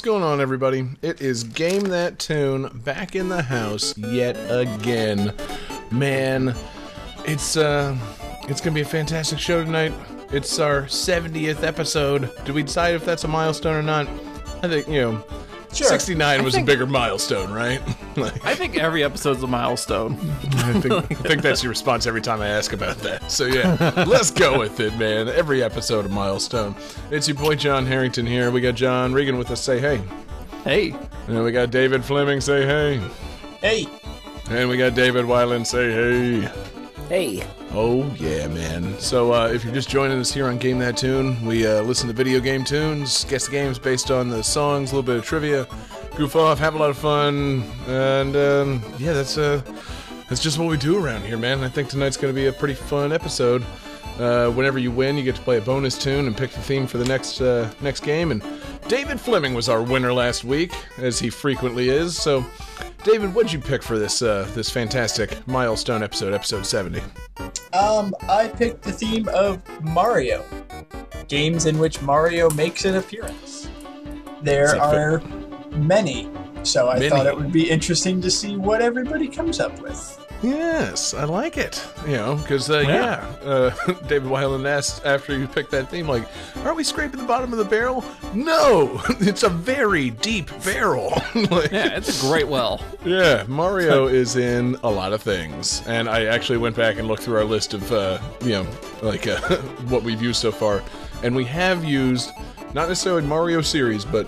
What's going on, everybody? It is Game That Tune back in the house yet again. Man, it's uh, it's gonna be a fantastic show tonight. It's our 70th episode. Do we decide if that's a milestone or not? I think you know, 69 was think- a bigger milestone, right? like, I think every episode's a milestone. I think, I think that's your response every time I ask about that. So yeah, let's go with it, man. Every episode a milestone. It's your boy John Harrington here. We got John Regan with us. Say hey. Hey, And then we got David Fleming. Say hey. Hey, And we got David Weiland. Say hey. Hey, Oh yeah, man. So uh, if you're just joining us here on Game That Tune, we uh, listen to video game tunes, guess the games based on the songs, a little bit of trivia, goof off, have a lot of fun, and um, yeah, that's uh, that's just what we do around here, man. I think tonight's going to be a pretty fun episode. Uh, whenever you win, you get to play a bonus tune and pick the theme for the next uh, next game. And David Fleming was our winner last week, as he frequently is. So, David, what'd you pick for this uh, this fantastic milestone episode, episode seventy? um, I picked the theme of Mario. Games in which Mario makes an appearance. There are many, so I Many. thought it would be interesting to see what everybody comes up with. Yes, I like it. You know, because uh, yeah, Yeah. uh, David Weiland asked after you picked that theme, like, "Are we scraping the bottom of the barrel?" No, it's a very deep barrel. like, yeah, it's a great well. yeah, Mario is in a lot of things, and I actually went back and looked through our list of, uh, you know, like uh, what we've used so far, and we have used not necessarily Mario series, but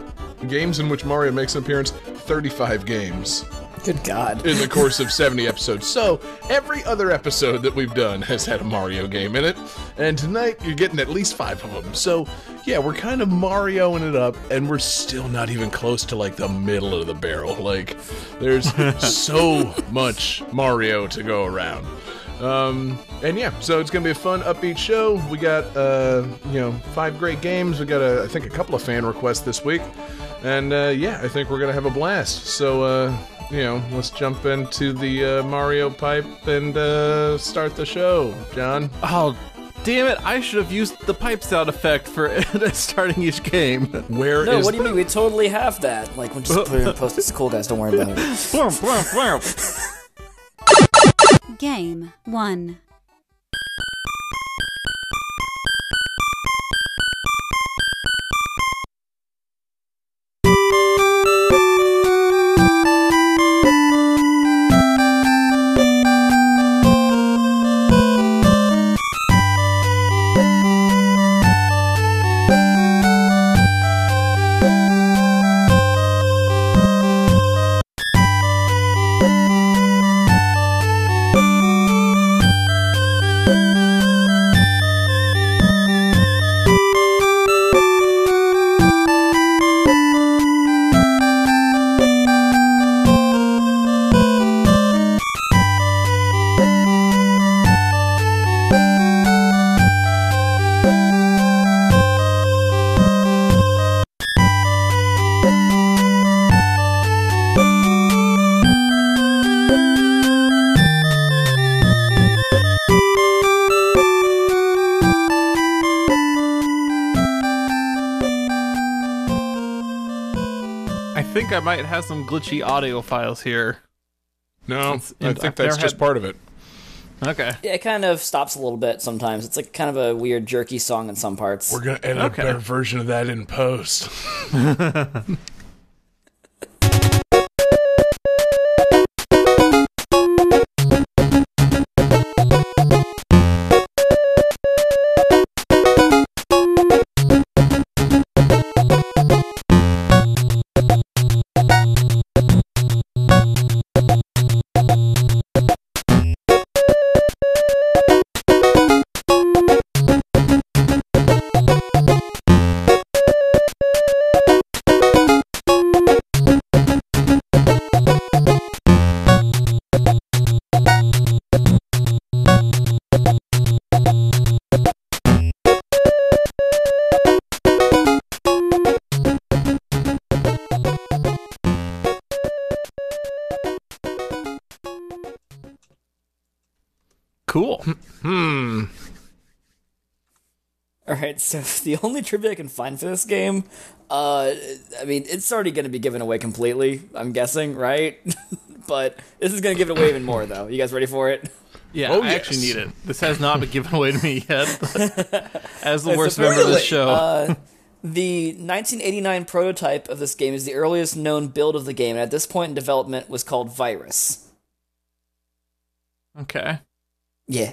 games in which Mario makes an appearance. Thirty-five games Good God. in the course of 70 episodes. So, every other episode that we've done has had a Mario game in it, and tonight you're getting at least five of them. So, yeah, we're kind of Marioing it up, and we're still not even close to like the middle of the barrel. Like, there's so much Mario to go around. Um, and yeah, so it's gonna be a fun, upbeat show. We got, uh, you know, five great games. We got, a, I think, a couple of fan requests this week, and uh, yeah, I think we're gonna have a blast. So, uh, you know, let's jump into the uh, Mario pipe and uh, start the show, John. Oh, damn it! I should have used the pipe sound effect for starting each game. Where No, what do you mean? We totally have that. Like, we'll just put it in post. It's cool, guys. Don't worry about it. Game 1. Might have some glitchy audio files here. No, It's- I think that's just had- part of it. Okay. Yeah, it kind of stops a little bit sometimes. It's like kind of a weird, jerky song in some parts. We're gonna edit Okay. a better version of that in post. right, so the only trivia I can find for this game, uh, I mean, it's already going to be given away completely. I'm guessing, right? but this is going to give it away even more, though. You guys ready for it? Yeah, Oh, I actually need it. This has not been given away to me yet. as the worst member of this show, Uh, the 1989 prototype of this game is the earliest known build of the game, and at this point in development was called Virus. okay. Yeah.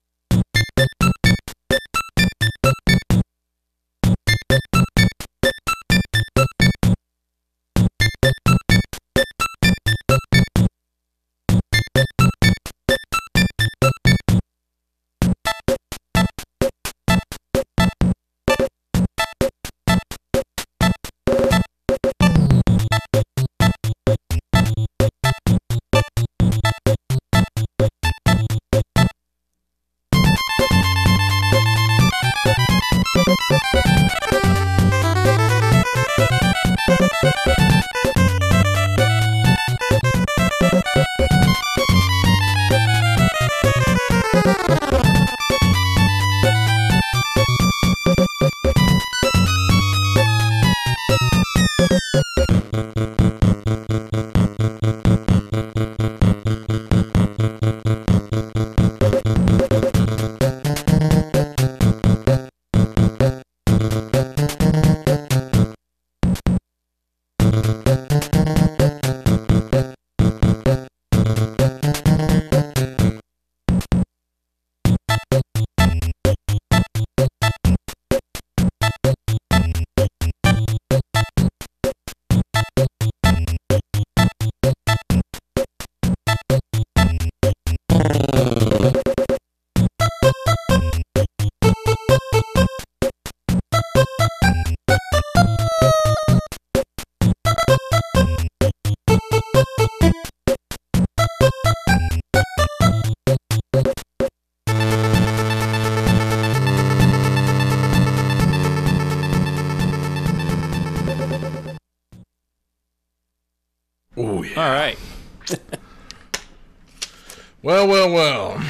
Well, well, well.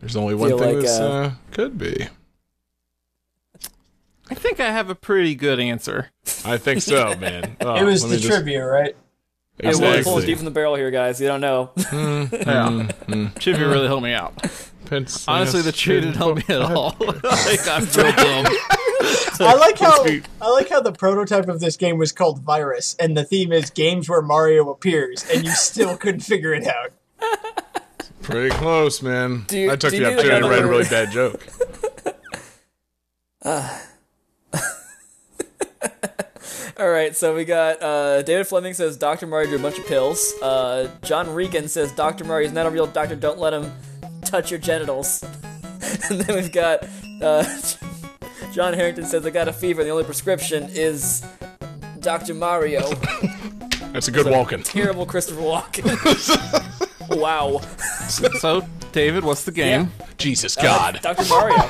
There's only one thing like, this uh, uh, could be. I think I have a pretty good answer. I think so, man. Oh, it was the just- trivia, right? I'm really pulling deep from the barrel here, guys. You don't know. Yeah. Trivia really helped me out. Pence- Honestly, yes, the trivia didn't help me at all. like, I feel dumb. I like how I like how the prototype of this game was called Virus, and the theme is games where Mario appears, and you still couldn't figure it out. Pretty close, man. You- I took the you need opportunity to write a really bad joke. All right, so we got uh, David Fleming says Dr. Mario drew a bunch of pills. Uh, John Regan says Dr. Mario is not a real doctor. Don't let him touch your genitals. and then we've got uh, John Harrington says I got a fever. and The only prescription is Dr. Mario. That's a good Walken. Terrible Christopher Walken. wow. So, David, what's the game? Jesus God. Dr. Mario.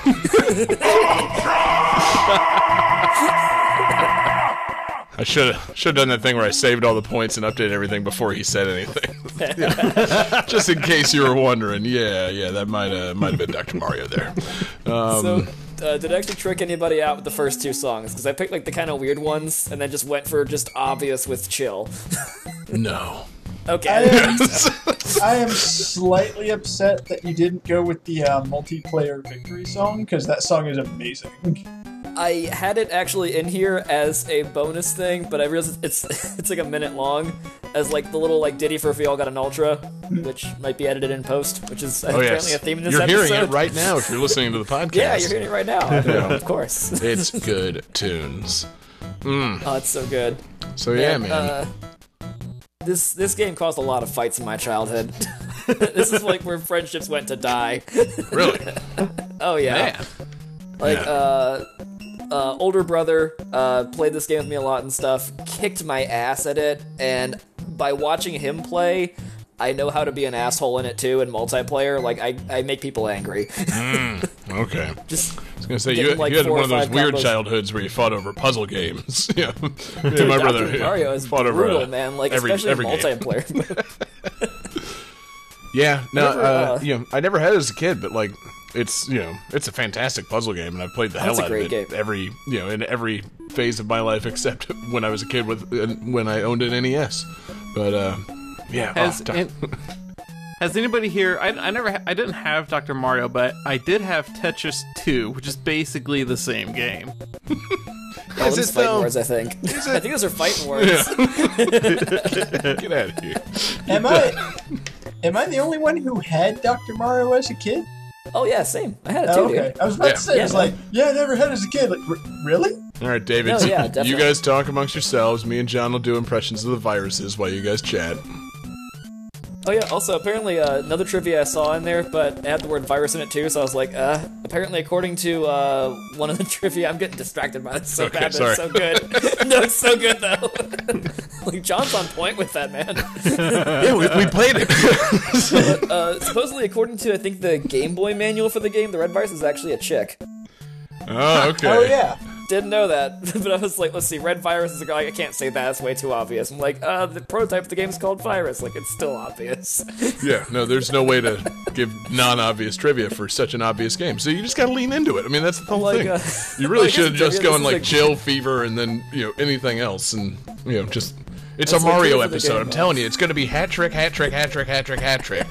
I should have should have done that thing where I saved all the points and updated everything before he said anything. Just in case you were wondering. Yeah, yeah, that might uh, might have been Dr. Mario there. Um, So, uh, did I actually trick anybody out with the first two songs? Because I picked like the kind of weird ones, and then just went for just obvious with chill. no. I Okay. am, I am slightly upset that you didn't go with the uh, multiplayer victory song because that song is amazing. I had it actually in here as a bonus thing, but I realized it's it's like a minute long, as like the little like ditty for if we all got an ultra, which might be edited in post, which is Oh apparently yes, a theme in this you're episode. hearing it right now if you're listening to the podcast. Yeah, you're hearing it right now. of course. It's good tunes. Oh, it's so good. So yeah, man. Uh, this this game caused a lot of fights in my childhood. this is like where friendships went to die. really? Oh yeah. Man. Like Yeah. uh uh, older brother uh, played this game with me a lot and stuff, kicked my ass at it, and by watching him play, I know how to be an asshole in it too in multiplayer. Like I, I make people angry. Okay. Just I was gonna say Getting, you, like, you had one of those weird combos. childhoods where you fought over puzzle games. yeah. Me and my brother Dr. yeah, Mario is fought over brutal, uh, man. Like every, especially every multiplayer. Yeah, no, Never, uh, uh, you know, I never had it as a kid, but like, it's you know, it's a fantastic puzzle game, and I've played the hell That's a out of it game. every you know in every phase of my life except when I was a kid with uh, when I owned an NES. But uh, yeah, Has oh, doc- has anybody here? I, I never, ha- I didn't have Dr. Mario, but I did have Tetris 2, which is basically the same game. All Is those it, fighting though? words, I think. I think those are fighting words. get out of here. Am I? Am I the only one who had Dr. Mario as a kid? Oh yeah, same. I had it oh, too, Oh, okay. dude. I was about Yeah. to say, I was Yeah. like, yeah, I never had it as a kid. Like, r- really? All right, David. No, so yeah, you guys talk amongst yourselves. Me and John will do impressions of the viruses while you guys chat. Oh yeah. Also, apparently uh, another trivia I saw in there, but it had the word virus in it too. So I was like, uh, apparently according to uh, one of the trivia, I'm getting distracted by it so Okay, bad. But sorry. it's so good. no, it's so good though. like John's on point with that man. Yeah, we, we played it. Uh, supposedly, according to I think the Game Boy manual for the game, the red virus is actually a chick. oh, okay. Oh yeah. Didn't know that, but I was like, let's see, red virus is a guy. I can't say that; it's way too obvious. I'm like, uh, the prototype of the game is called Virus. Like, it's still obvious. Yeah, no, there's no way to give non-obvious trivia for such an obvious game. So you just got to lean into it. I mean, that's the whole Like, thing. uh, you really I guess should have just trivia, gone like a- chill, fever, and then you know anything else, and you know just. It's That's a Mario key for the episode. game, I'm though. telling you, it's going to be hat trick, hat trick, hat trick, hat trick, hat trick.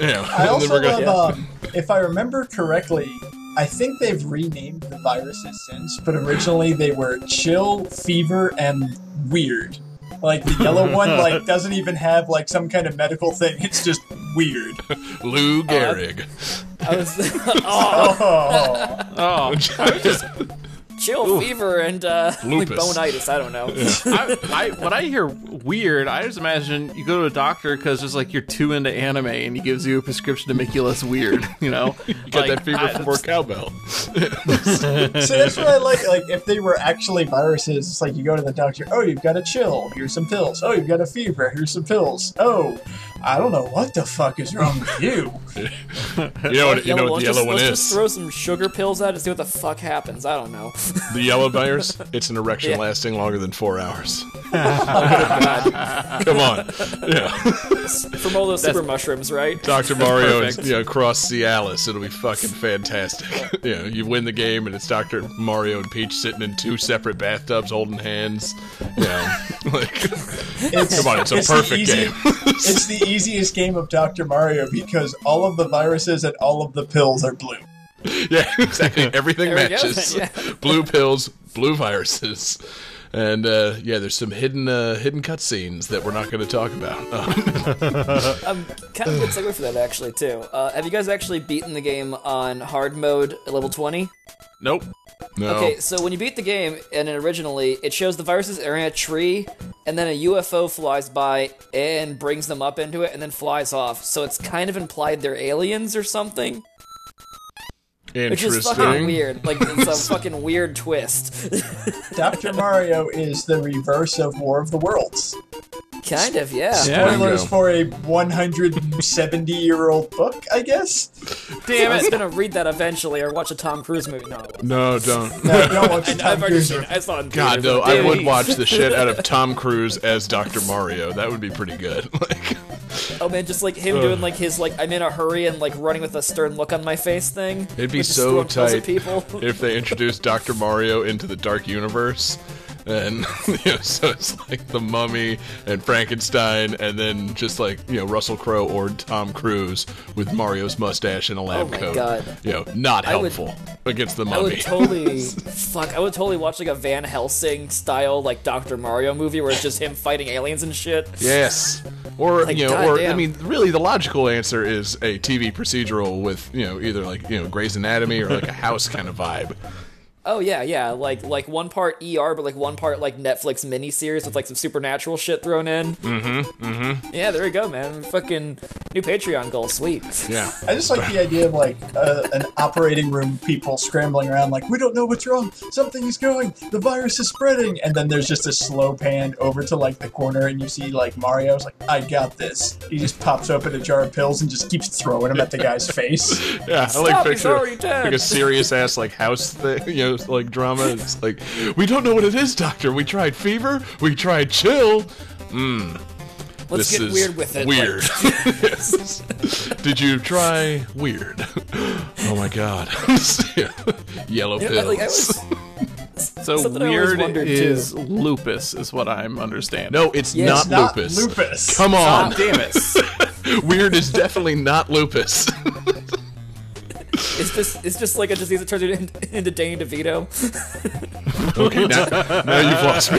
You know, I also then gonna. love, um, if I remember correctly, I think they've renamed the viruses since, but originally they were chill, fever, and weird. Like the yellow one, like doesn't even have like some kind of medical thing. It's just weird. Lou uh, Gehrig. I was oh, Oh, Oh, chill fever and uh, like bonitis. I don't know. I, I, when I hear weird, I just imagine you go to a doctor because just like you're too into anime and he gives you a prescription to make you less weird. You know, You got that fever for more cowbell. so that's what I like. Like if they were actually viruses, it's like you go to the doctor. Oh, you've got a chill. Here's some pills. Oh, you've got a fever. Here's some pills. Oh, I don't know what the fuck is wrong with you. You know what? You know what let's the yellow just, one let's is? just throw some sugar pills out and see what the fuck happens. I don't know. The yellow virus. It's an erection Yeah. lasting longer than four hours. Oh, God. Come on. Yeah. From all those super mushrooms, right? Dr. Mario and perfect. you know, cross Cialis. It'll be fucking fantastic. you know, you win the game and it's Dr. Mario and Peach sitting in two separate bathtubs holding hands. You know, like, It's, come on, it's a the perfect easy- game. it's the easiest game of Dr. Mario because all of the viruses and all of the pills are blue. yeah, exactly. Everything There we go, matches. yeah. Blue pills, blue viruses. And uh, yeah, there's some hidden uh, hidden cutscenes that we're not going to talk about. Um, Um, kind of a good segue for that actually too. Uh, have you guys actually beaten the game on hard mode at level twenty? nope. No, Okay, so when you beat the game, and originally it shows the viruses are in a tree, and then a UFO flies by and brings them up into it, and then flies off. So it's kind of implied they're aliens or something, which is fucking weird. Like it's a fucking weird twist. Dr. Mario is the reverse of War of the Worlds. kind of, yeah. Yeah. Spoilers for a 170 year old book, I guess. Damn it! I was gonna read that eventually, or watch a Tom Cruise movie. No, No, don't. No, don't watch the I've already Cruise seen. I saw it. God, theaters. though, I would watch the shit out of Tom Cruise as Dr. Mario. That would be pretty good. Like, Oh man, just like him doing like his like I'm in a hurry and like running with a stern look on my face thing. it'd be Just so throwing pills at tight people. if they introduced Dr. Mario into the Dark Universe. And you know, so it's like the Mummy and Frankenstein, and then just like you know Russell Crowe or Tom Cruise with Mario's mustache and a lab Oh my coat. God. You know, not I would- helpful against the Mummy. I would totally fuck. I would totally watch like a Van Helsing style like Dr. Mario movie where it's just him fighting aliens and shit. Yes. Or Like, you know, or I mean, really, the logical answer is a TV procedural with you know either like you know Grey's Anatomy or like a House kind of vibe. Oh yeah, yeah. Like like one part ER, but like one part like Netflix miniseries with like some supernatural shit thrown in. Mm-hmm. Mm-hmm. Yeah, there we go, man. Fucking new Patreon goal, sweet. Yeah. I just like the idea of like uh, an operating room people scrambling around like we don't know what's wrong something is going the virus is spreading and then there's just a slow pan over to like the corner and you see like Mario's like I got this he just pops open a jar of pills and just keeps throwing them at the guy's face Yeah, I Stop, like he's picture already dead. like a serious ass like house thing, you know, like drama. It's like we don't know what it is, doctor. We tried fever, we tried chill. Mmm. Let's this get is weird with it. Weird. Like, Yes. Did you try weird? Oh my god. Yellow you know, pills. like, I was, So Something I weird is too. lupus, is what I'm understanding. no, it's Yeah, not it's not lupus. lupus. Come on. Ah, damn it. Weird is definitely not lupus. It's just it's just like a disease that turns you into, into Danny DeVito. okay, now, now you've lost me.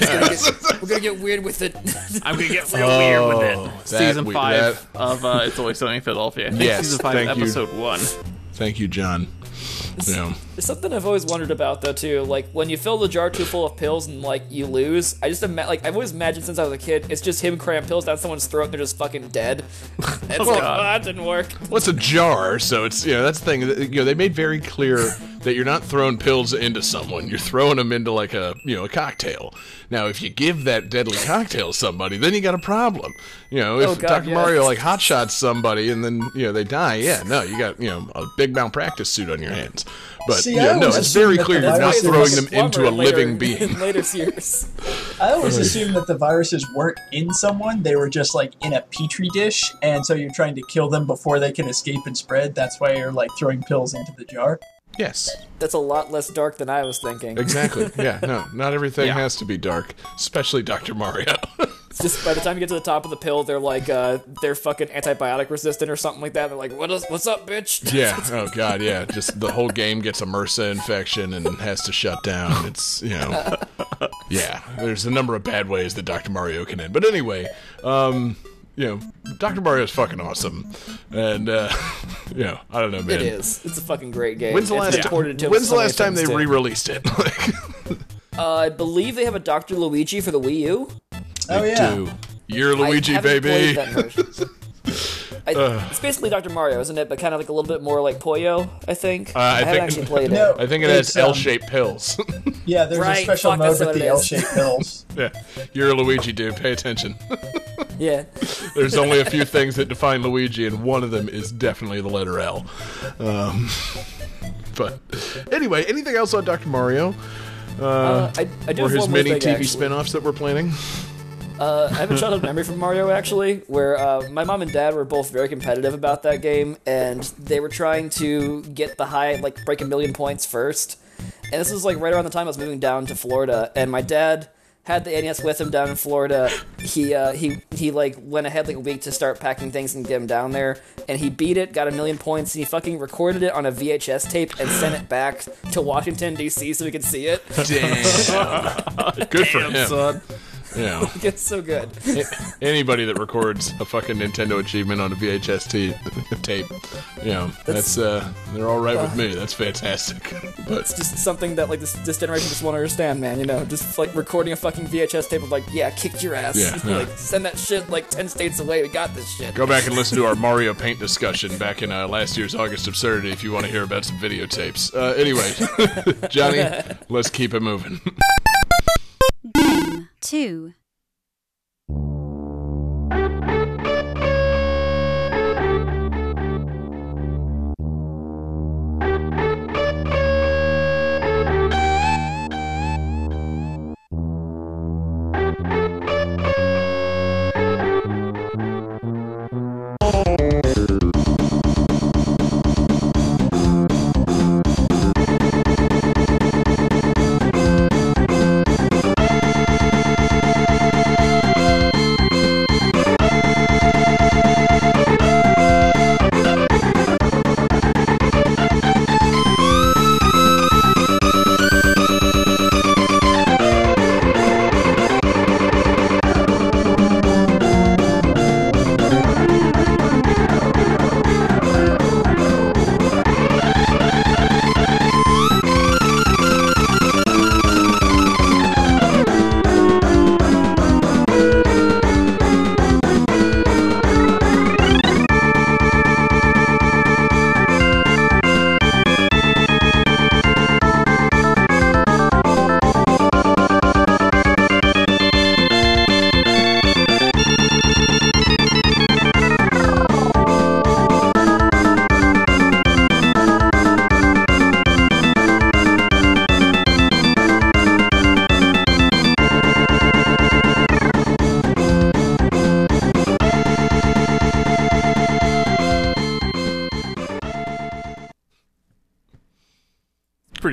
We're gonna get weird with it. I'm gonna get real weird with it. Oh, that Season we- five of uh, It's Always Sunny in Philadelphia. I think Yes, season five, thank you. episode one. Thank you, John. Yeah. There's something I've always wondered about though too. Like when you fill the jar too full of pills and like you lose, I just ima- like I've always imagined since I was a kid, it's just him cramming pills down someone's throat and they're just fucking dead. It's oh, like, God. oh, that didn't work. Well, it's a jar, so it's you know that's the thing. You know, they made very clear that you're not throwing pills into someone; you're throwing them into like a you know a cocktail. Now, if you give that deadly cocktail to somebody, then you got a problem. You know, if Oh, God, Dr. yeah. Mario like hot shots somebody and then you know they die, yeah, no, you got you know a big malpractice suit on your hands. But See, yeah, I no, always it's very clear the you're not virus throwing them into a in later- living being. in later years. I always assumed that the viruses weren't in someone they were just like in a petri dish and so you're trying to kill them before they can escape and spread that's why you're like throwing pills into the jar Yes, That's a lot less dark than I was thinking. exactly. Yeah, no, not everything Yeah. has to be dark, especially Dr. Mario. Just by the time you get to the top of the pill, they're like uh, they're fucking antibiotic resistant or something like that. They're like, what is, what's up, bitch? Yeah. Oh God. Yeah. Just the whole game gets a MRSA infection and has to shut down. It's you know. Yeah. There's a number of bad ways that Dr. Mario can end. But anyway, um, you know, Dr. Mario is fucking awesome, and uh, you know, I don't know, man. It is. It's a fucking great game. When's the last? been ported to When's the last time they re-released it? Uh, I believe they have a Dr. Luigi for the Wii U. oh yeah do. You're Luigi, I haven't baby. played that version. I, it's basically Dr. Mario, isn't it? But kind of like a little bit more like Puyo, I think. Uh, I haven't think- actually played No. it. I think it It's, has um, L-shaped pills. yeah there's Right, a special fuck, mode that's with the l-shaped pills yeah. You're a Luigi, dude. Pay attention. Yeah. There's only a few things that define Luigi, and one of them is definitely the letter L. Um, but anyway, anything else on Dr. Mario Uh, I, I do or have his one many TV actually. spin-offs that we're planning? Uh, I have a childhood memory from Mario actually, where uh, my mom and dad were both very competitive about that game, and they were trying to get the high, like break a million points first. And this was like right around the time I was moving down to Florida, and my dad had the NES with him down in Florida. He uh, he he like went ahead like a week to start packing things and get him down there, and he beat it, got a million points, and he fucking recorded it on a VHS tape and sent it back to Washington D.C. so we could see it. Damn, Good for him. son. Yeah. it's so good. Anybody that records a fucking Nintendo achievement on a VHS t- tape, you know, that's uh, they're all right with me. That's fantastic. But It's just something that like this this generation just won't understand, man. You know, just like recording a fucking VHS tape of like, yeah, kicked your ass. Yeah, yeah. like send that shit like ten states away. We got this shit. Go back and listen to our Mario Paint discussion back in uh, last year's August Absurdity if you want to hear about some videotapes. Uh, anyway, Johnny, let's keep it moving. Game 2.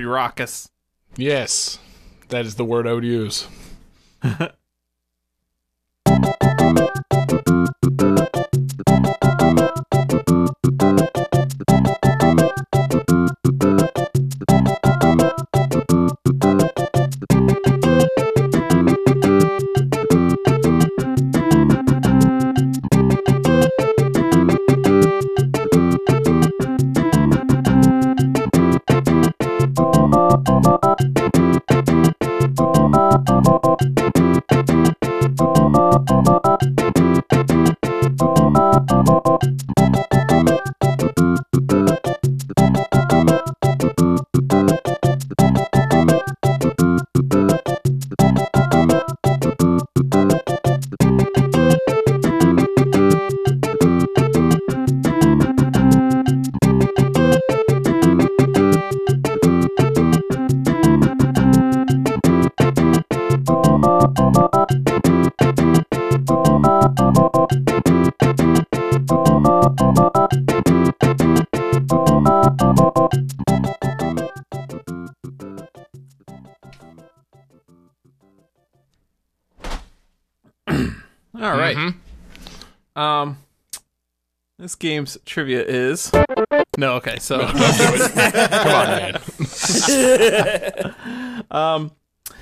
Raucous. Yes, that is the word I would use. this game's trivia is no. Okay, so Come on, man.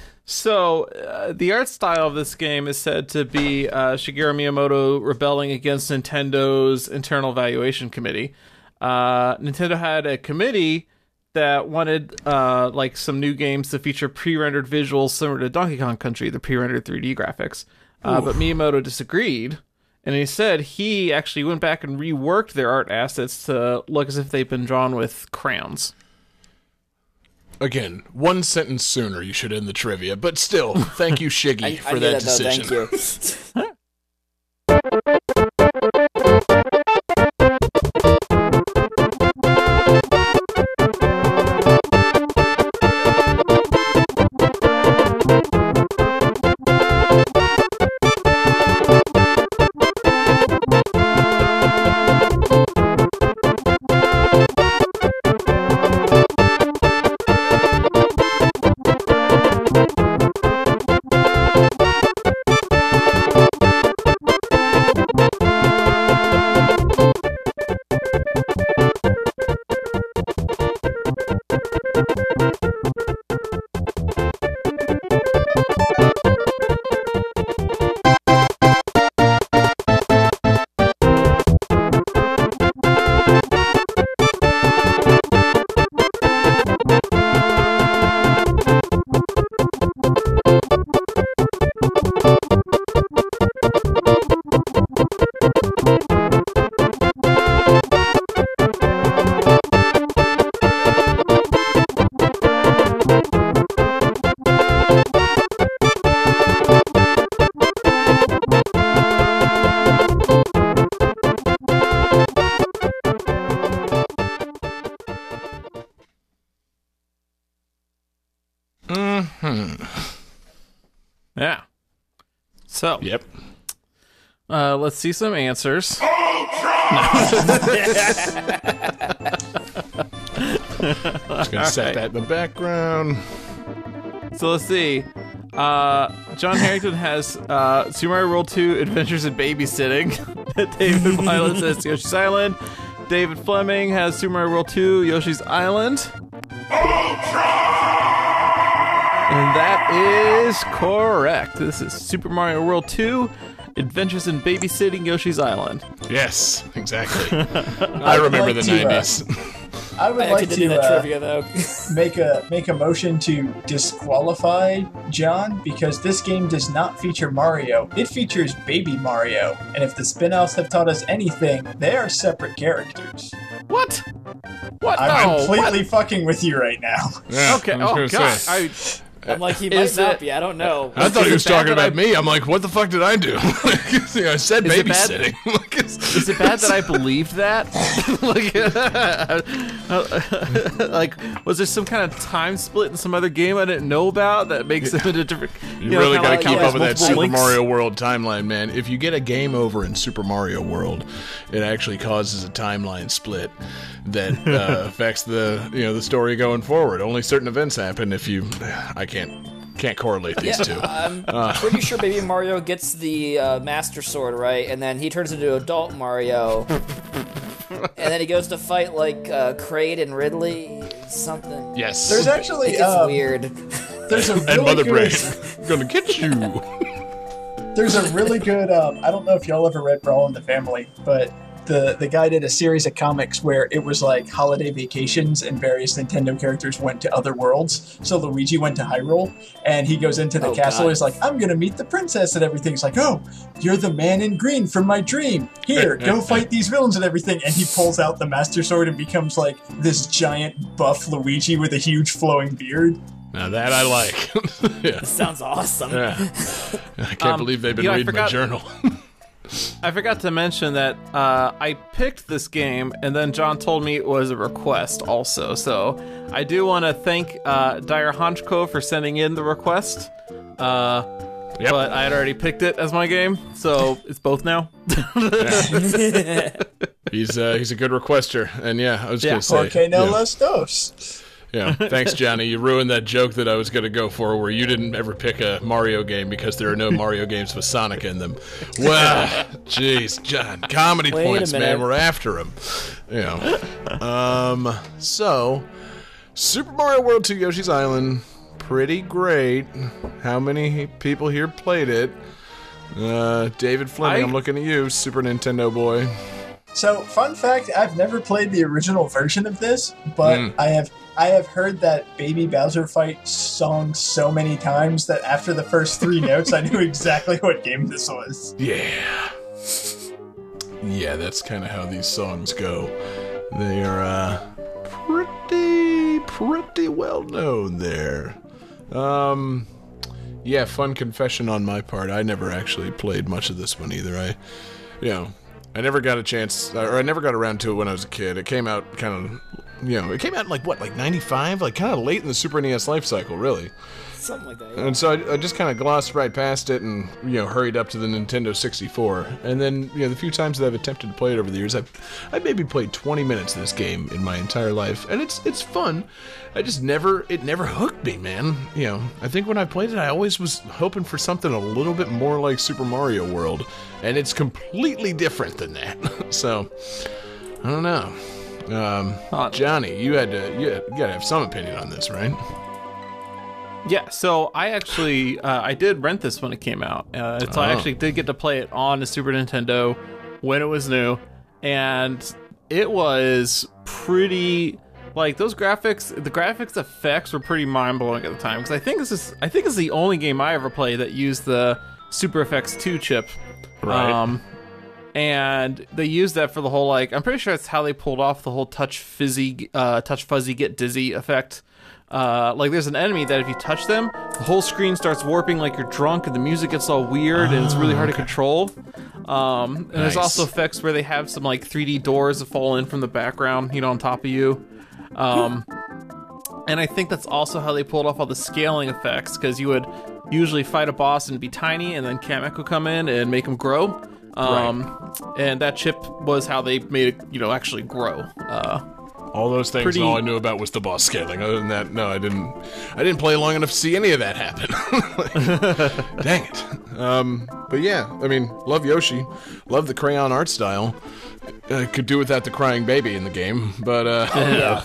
so uh, the art style of this game is said to be uh, Shigeru Miyamoto rebelling against Nintendo's internal evaluation committee. Uh, Nintendo had a committee that wanted uh, like some new games to feature pre-rendered visuals similar to Donkey Kong Country, the pre-rendered 3D graphics. Uh, but Miyamoto disagreed, and he said he actually went back and reworked their art assets to look as if they've been drawn with crayons. Again, one sentence sooner you should end the trivia, but still, thank you, Shiggy, I, for I knew that that, though. decision. Thank you. let's see some answers. Just gonna set that in the background. So let's see. Uh, John Harrington has uh, Super Mario World 2 Adventures in Babysitting. David Weiland says Yoshi's Island. David Fleming has Super Mario World 2 Yoshi's Island. And that is correct. This is Super Mario World 2 Adventures in Babysitting Yoshi's Island. Yes, exactly. I remember like the to, uh, nineties. I would I like actually did to that uh, trivia though. make a make a motion to disqualify John because this game does not feature Mario. It features Baby Mario, and if the spin-offs have taught us anything, they are separate characters. What? What? I'm no. completely fucking with you right now. Yeah, Okay. I was Oh gonna god. say. I I'm like, he Is might not it- be. I don't know. I thought he was talking about I- me. I'm like, what the fuck did I do? You know, I said Is it babysitting. Like, it's- Is it bad that I believed that? like, like, was there some kind of time split in some other game I didn't know about that makes it a different? You, know, really got to like keep how up with that multiple Super links? Mario World timeline, man. If you get a game over in Super Mario World, it actually causes a timeline split that uh, affects the you know the story going forward. Only certain events happen if you. I can't can't correlate these two. I'm pretty sure Baby Mario gets the uh, Master Sword, right? And then he turns into adult Mario. and then he goes to fight like uh, Kraid and Ridley. Something. yes, There's actually It's um, weird. there's a and really Mother Brain good gonna get you. there's a really good um, I don't know if y'all ever read Brawl in the Family, but the the guy did a series of comics where it was like holiday vacations and various Nintendo characters went to other worlds. So Luigi went to Hyrule and he goes into the Oh, castle. God. He's like, I'm gonna meet the princess and everything. He's like, Oh, you're the man in green from my dream. Here, go fight these villains and everything. And he pulls out the Master Sword and becomes like this giant buff Luigi with a huge flowing beard. Now that I like. yeah. Sounds awesome. yeah. I can't Um, believe they've been you know, I reading my journal. I forgot to mention that uh, I picked this game, and then John told me it was a request also. So I do want to thank uh, Dire Honchko for sending in the request. Uh, Yep. But I had already picked it as my game, so it's both now. He's uh, he's a good requester, and yeah, I was Yeah. gonna say, Porque no yeah. los dos. Yeah, thanks, Johnny. You ruined that joke that I was going to go for, where you didn't ever pick a Mario game because there are no Mario games with Sonic in them. Well, jeez, John, comedy Wait points, man. We're after him. You know. Um. So, Super Mario World 2 Yoshi's Island, pretty great. How many people here played it? Uh, David Fleming, I- I'm looking at you, Super Nintendo boy. So, fun fact: I've never played the original version of this, but Mm. I have I have heard that Baby Bowser fight song so many times that after the first three notes, I knew exactly what game this was. Yeah. Yeah, that's kind of how these songs go. They are uh, pretty, pretty well known there. Um, yeah, fun confession on my part. I never actually played much of this one either. I, you know, I never got a chance, uh, or I never got around to it when I was a kid. It came out kind of, you know, it came out in like what, like '95, like kind of late in the Super NES life cycle, really. Something like that. yeah. And so I, I just kind of glossed right past it and, you know, hurried up to the Nintendo 64. And then, you know, the few times that I've attempted to play it over the years, I've, I've maybe played 20 minutes of this game in my entire life. And it's it's fun. I just never, it never hooked me, man. You know, I think when I played it, I always was hoping for something a little bit more like Super Mario World. And it's completely different than that. so, I don't know. Um, Uh, Johnny, you had to, you, you gotta have some opinion on this, right? Yeah, so I actually uh, I did rent this when it came out. Uh, so I Oh. actually did get to play it on the Super Nintendo when it was new, and it was pretty like those graphics. The graphics effects were pretty mind blowing at the time because I think this is I think it's the only game I ever played that used the Super FX two chip. Right. Um, and they used that for the whole like I'm pretty sure that's how they pulled off the whole touch fizzy, uh, touch fuzzy, get dizzy effect. Uh, like there's an enemy that if you touch them, the whole screen starts warping like you're drunk, and the music gets all weird, and it's really hard to control. Um, and there's also effects where they have some like 3D doors that fall in from the background, you know, on top of you. Um, and I think that's also how they pulled off all the scaling effects because you would usually fight a boss and be tiny, and then Kamek would come in and make him grow. Um, and that chip was how they made it, you know, actually grow. Uh, All those things, Pretty- and all I knew about was the boss scaling. Other than that, no, I didn't. I didn't play long enough to see any of that happen. Like, dang it. Um, but yeah, I mean, love Yoshi, love the crayon art style. Uh, could do without the crying baby in the game, but uh,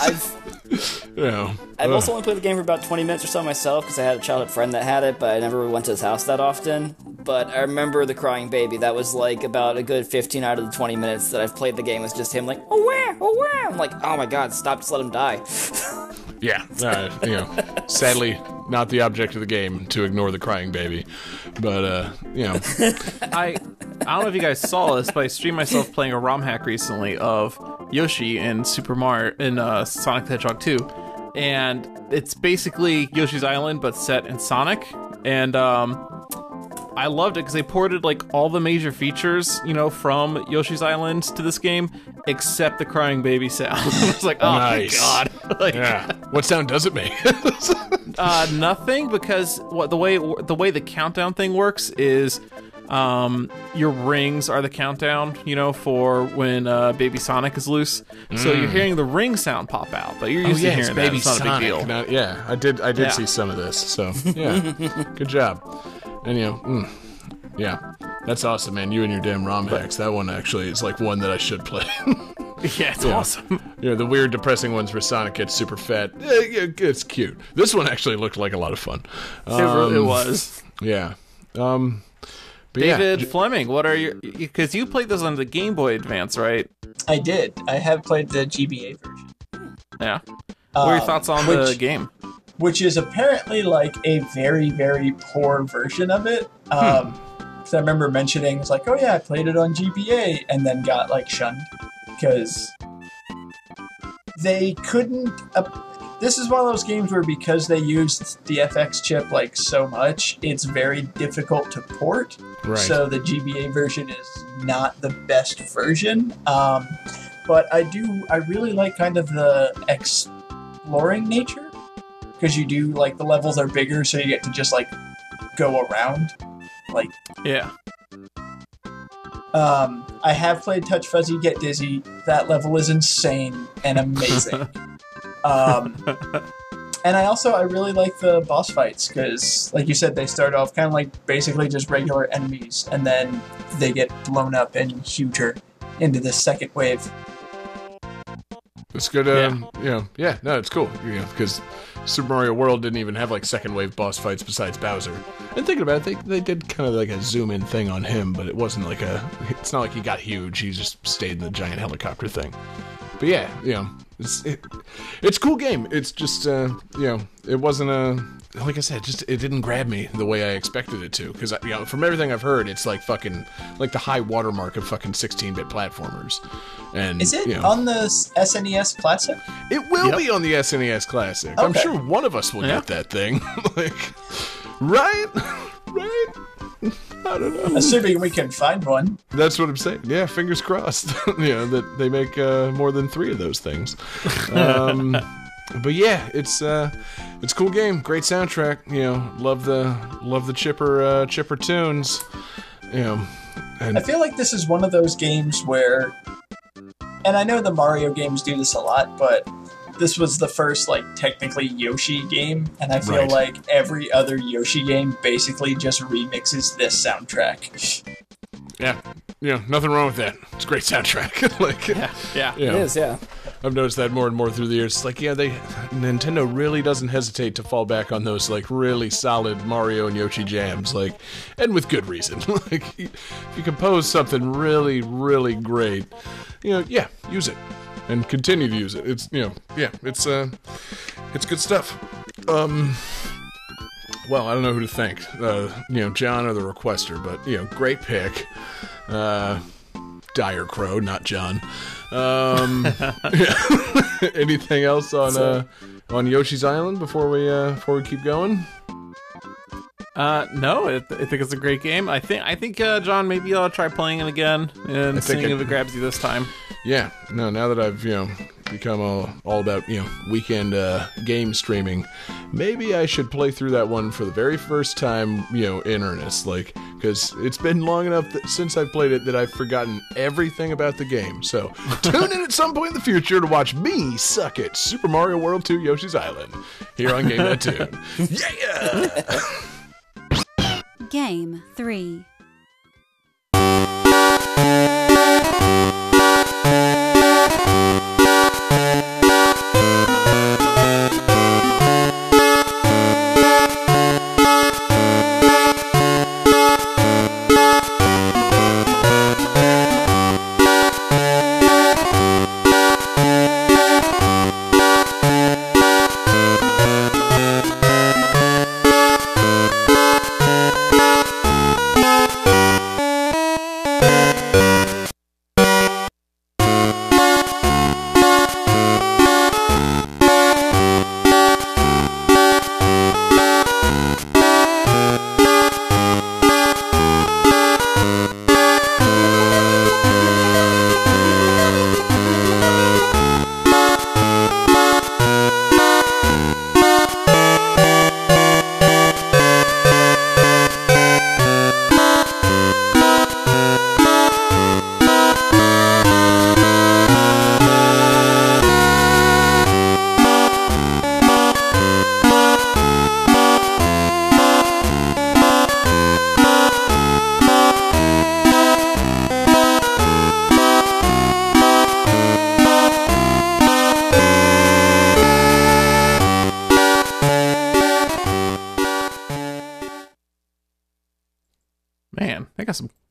I've know, I've also only played the game for about 20 minutes or so myself because I had a childhood friend that had it, but I never went to his house that often. But I remember the crying baby. That was like about a good 15 out of the 20 minutes that I've played the game was just him like, oh where, oh where. I'm like, oh my god, stop, just let him die. yeah, uh, you know, sadly not the object of the game to ignore the crying baby, but uh, you know, I I don't know if you guys saw this, but I streamed myself playing a ROM hack recently of Yoshi in Super Mario in uh, Sonic the Hedgehog 2. and it's basically Yoshi's Island but set in Sonic. And um, I loved it because they ported like all the major features, you know, from Yoshi's Island to this game, except the crying baby sound. it's like, oh Nice. my god, like, Yeah. What sound does it make? uh, nothing because what the way the way the countdown thing works is um, your rings are the countdown, you know, for when uh, Baby Sonic is loose. So you're hearing the ring sound pop out, but you're used to hearing that. It's not a big deal. Yeah, I did. I did Yeah. see some of this. So yeah, good job. And you mm, yeah, that's awesome, man. You and your damn ROM hacks. That one actually is like one that I should play. Yeah, it's awesome. you know, the weird, depressing ones where Sonic gets super fat. It's cute. This one actually looked like a lot of fun. it, really Um, was. Yeah. Um. But yeah, David Fleming, what are your? Because you played this on the Game Boy Advance, right? I did. I have played the GBA version. Yeah. What are your Um, thoughts on the which- game? Which is apparently like a very very poor version of it um because i remember mentioning it's like oh yeah i played it on gba and then got like shunned because they couldn't uh, this is one of those games where because they used the fx chip like so much it's very difficult to port right. so the GBA version is not the best version. Um, but I do, I really like kind of the exploring nature because you do like the levels are bigger, so you get to just like go around. Like, Yeah. um, I have played Touch Fuzzy Get Dizzy. That level is insane and amazing. um, and I also I really like the boss fights because, like you said, they start off kind of like basically just regular enemies, and then they get blown up and huger into the second wave. It's good. Um, You know, yeah, no, it's cool. You know, because Super Mario World didn't even have like second wave boss fights besides Bowser. And thinking about it, they they did kind of like a zoom in thing on him, but it wasn't like a. It's not like he got huge. He just stayed in the giant helicopter thing. But yeah, you know, it's it, it's a cool game. It's just uh, you know, it wasn't a. Like I said, just it didn't grab me the way I expected it to. Because you know, from everything I've heard, it's like fucking like the high watermark of fucking 16-bit platformers. And Is it you know, on the SNES Classic? it will Yep. be on the SNES Classic. I'm sure one of us will Yeah. get that thing. like, right? right? I don't know. Assuming we can find one. That's what I'm saying. Yeah, fingers crossed. you know that they make uh, more than three of those things. Um, but yeah, it's uh, it's a cool game. Great soundtrack. You know, love the love the chipper uh, chipper tunes. You know, and I feel like this is one of those games where, and I know the Mario games do this a lot, but this was the first like technically Yoshi game, and I feel Right. like every other Yoshi game basically just remixes this soundtrack. yeah, yeah, nothing wrong with that. It's a great soundtrack. like, Yeah. you It know. is, yeah. I've noticed that more and more through the years. It's like, yeah, they Nintendo really doesn't hesitate to fall back on those like really solid Mario and Yoshi jams, like, and with good reason. like, if you compose something really, really great, you know, yeah, use it and continue to use it. It's you know, yeah, it's uh, it's good stuff. Um. Well, I don't know who to thank, uh, you know, John or the requester, but you know, great pick. Uh, Dire Crow, not John. Um, anything else on uh, on Yoshi's Island before we uh, before we keep going? Uh, no, I, I think it's a great game. I think I think uh, John, maybe I'll try playing it again and seeing it- if it grabs you this time. Yeah, no. Now that I've you know become all, all about you know weekend uh, game streaming, maybe I should play through that one for the very first time, you know, in earnest. Like, because it's been long enough that, since I've played it that I've forgotten everything about the game. So tune in at some point in the future to watch me suck at Super Mario World 2 Yoshi's Island here on Game That Tune. Yeah. Game 3.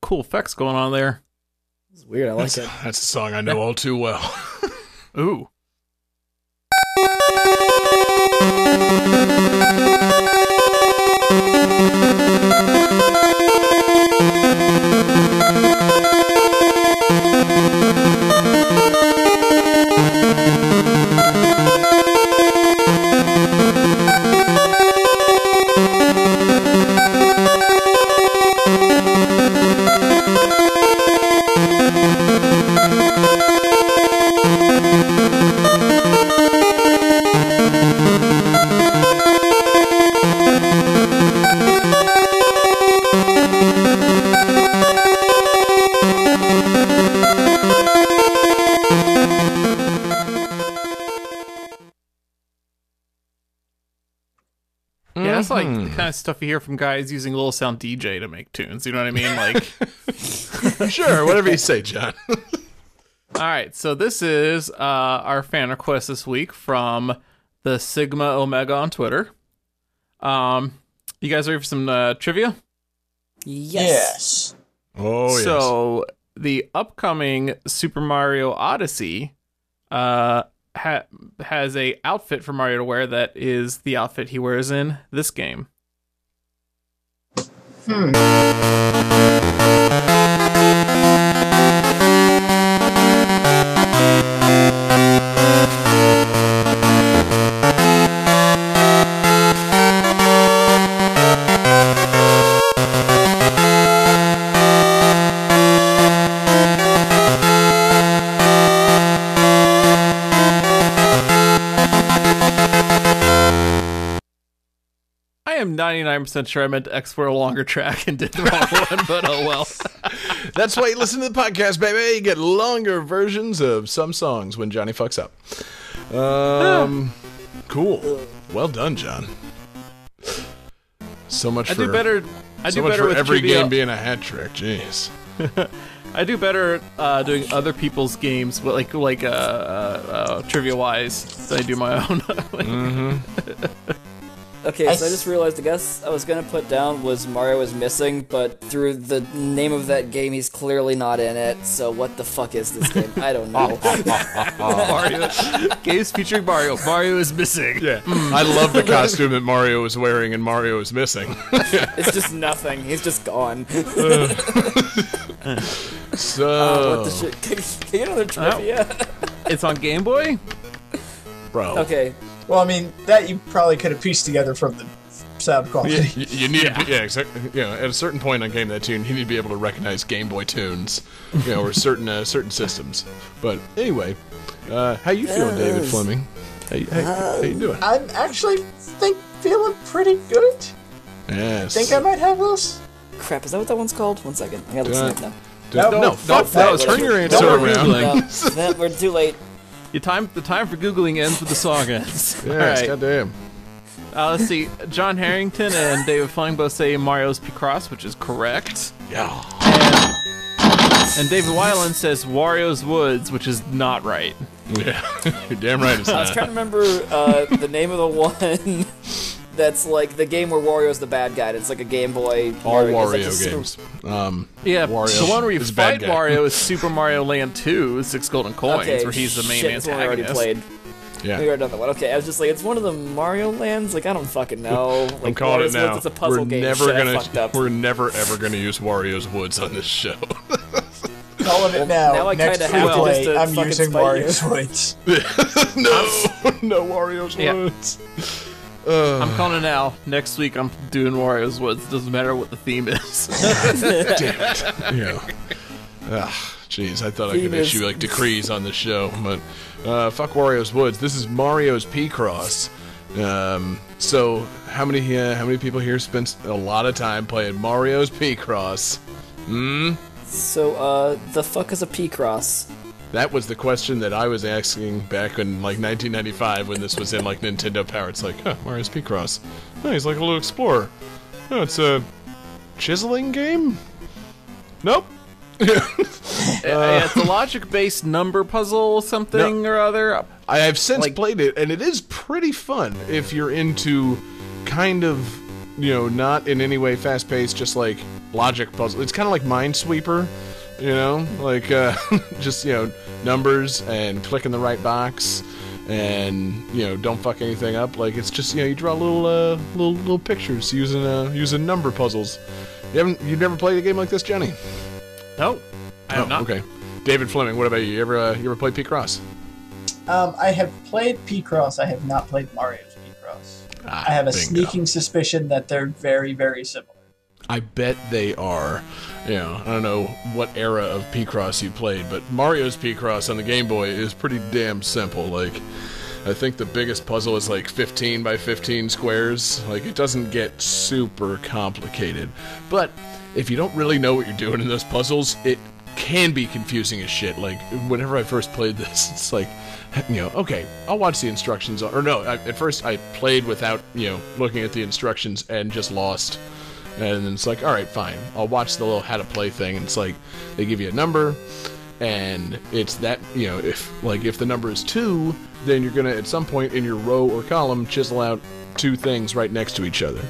Cool effects going on there. It's weird. I like it. That's a song I know all too well. Ooh. Kind of stuff you hear from guys using a Little Sound DJ to make tunes. You know what I mean? Like, sure, whatever you say, John. all right. So this is uh, our fan request this week from the Sigma Omega on Twitter. Um, you guys ready for some uh, trivia? Yes. Oh, yes. So the upcoming Super Mario Odyssey uh, ha- has a outfit for Mario to wear that is the outfit he wears in this game. I 99% sure I meant to export a longer track and did the wrong one, but oh well. That's why you listen to the podcast, baby. You get longer versions of some songs when Johnny fucks up. Um, cool. Well done, John. So much I for do better. I so do much better for with every trivia. game being a hat trick. Jeez. I do better uh, doing other people's games, but like like uh, uh, uh, trivia wise, than I do my own. Okay, I so I just realized the guess I was gonna put down was Mario is missing, but through the name of that game, he's clearly not in it. So what the fuck is this game? I don't know. Mario games featuring Mario. Mario is missing. Yeah, I love the costume that Mario is wearing and Mario is missing. it's just nothing. He's just gone. So, Uh, what the shit? Can, can you get another trivia? It's on Game Boy. bro, okay. Well, I mean, that you probably could have pieced together from the sound quality. you, you need to be, yeah, exactly. You know, at a certain point on Game That Tune, you need to be able to recognize Game Boy tunes, you know, or certain uh, certain systems. But anyway, uh, how you feeling, David Fleming? How, you- how, how you doing? I'm actually think feeling pretty good. Yes. Think I might have this. Crap, is that what that one's called? One second. I gotta listen Uh, up now. no, No, no, fuck fuck that. that. Turn your answer Don't around. Googling. No, no, we're too late. Your time, the time for googling ends with the song ends. All Yes, right. goddamn. Uh, let's see. John Harrington and David Fleming both say Mario's Picross, which is correct. Yeah. And David Weiland says Wario's Woods, which is not right. Yeah. You're damn right it's I was not. trying to remember uh, the name of the one that's like the game where Wario's the bad guy. It's like a Game Boy. All Mario- like Wario super- games. Um, Yeah, Wario the one where you is a bad fight guy. Wario is Super Mario Land 2, Six Golden Coins, Okay, where he's the main shit, it's one I already antagonist. played. yeah. We got another one. Okay, I was just like, it's one of the Mario lands. Like I don't fucking know. Like, I'm calling it Wario's Woods, now. It's a puzzle we're game. never Shit, gonna. fucked up. We're never ever gonna use Wario's Woods on this show. Calling it now. now I Next kinda have to play, just to I'm using spite Mario's Woods. no, no Wario's Yeah. Woods. I'm calling it now. Next week, I'm doing Wario's Woods. Doesn't matter what the theme is. Damn it. Yeah. Ah, jeez, I thought I could is- issue like decrees on the show, but uh, fuck Wario's Woods. This is Mario's Picross. Um, so how many uh, how many people here spent a lot of time playing Mario's Picross? So, uh, the fuck is a Picross? That was the question that I was asking back in like 1995 when this was in like Nintendo Power. It's like, huh, Mario's Picross. Oh, he's like a little explorer. Oh, it's a chiseling game. Nope. yeah, it's a logic-based number puzzle, something No. or other. I have since Like- played it, and it is pretty fun if you're into kind of you know, not in any way fast paced, just like logic puzzle. It's kind of like Minesweeper, you know, like uh, just you know numbers and clicking the right box and you know don't fuck anything up. Like it's just you know you draw little uh, little little pictures using uh, using number puzzles. You haven't you've never played a game like this, jenny No, I have oh, not. okay. David Fleming, what about you? You ever uh, you ever played Picross? Um, I have played Picross. I have not played Mario's Picross. Ah, I have a bingo. sneaking suspicion that they're very, very similar. I bet they are. You know, I don't know what era of Picross you played, but Mario's Picross on the Game Boy is pretty damn simple. Like, I think the biggest puzzle is like 15 by 15 squares. Like, it doesn't get super complicated. But if you don't really know what you're doing in those puzzles, it can be confusing as shit. Like, whenever I first played this, it's like, you know, okay, I'll watch the instructions. Or no, I, at first I played without, you know, looking at the instructions and just lost. And it's like, all right, fine. I'll watch the little how to play thing. And it's like, they give you a number, and it's that, you know, if, like, if the number is two, then you're going to, at some point in your row or column, chisel out two things right next to each other.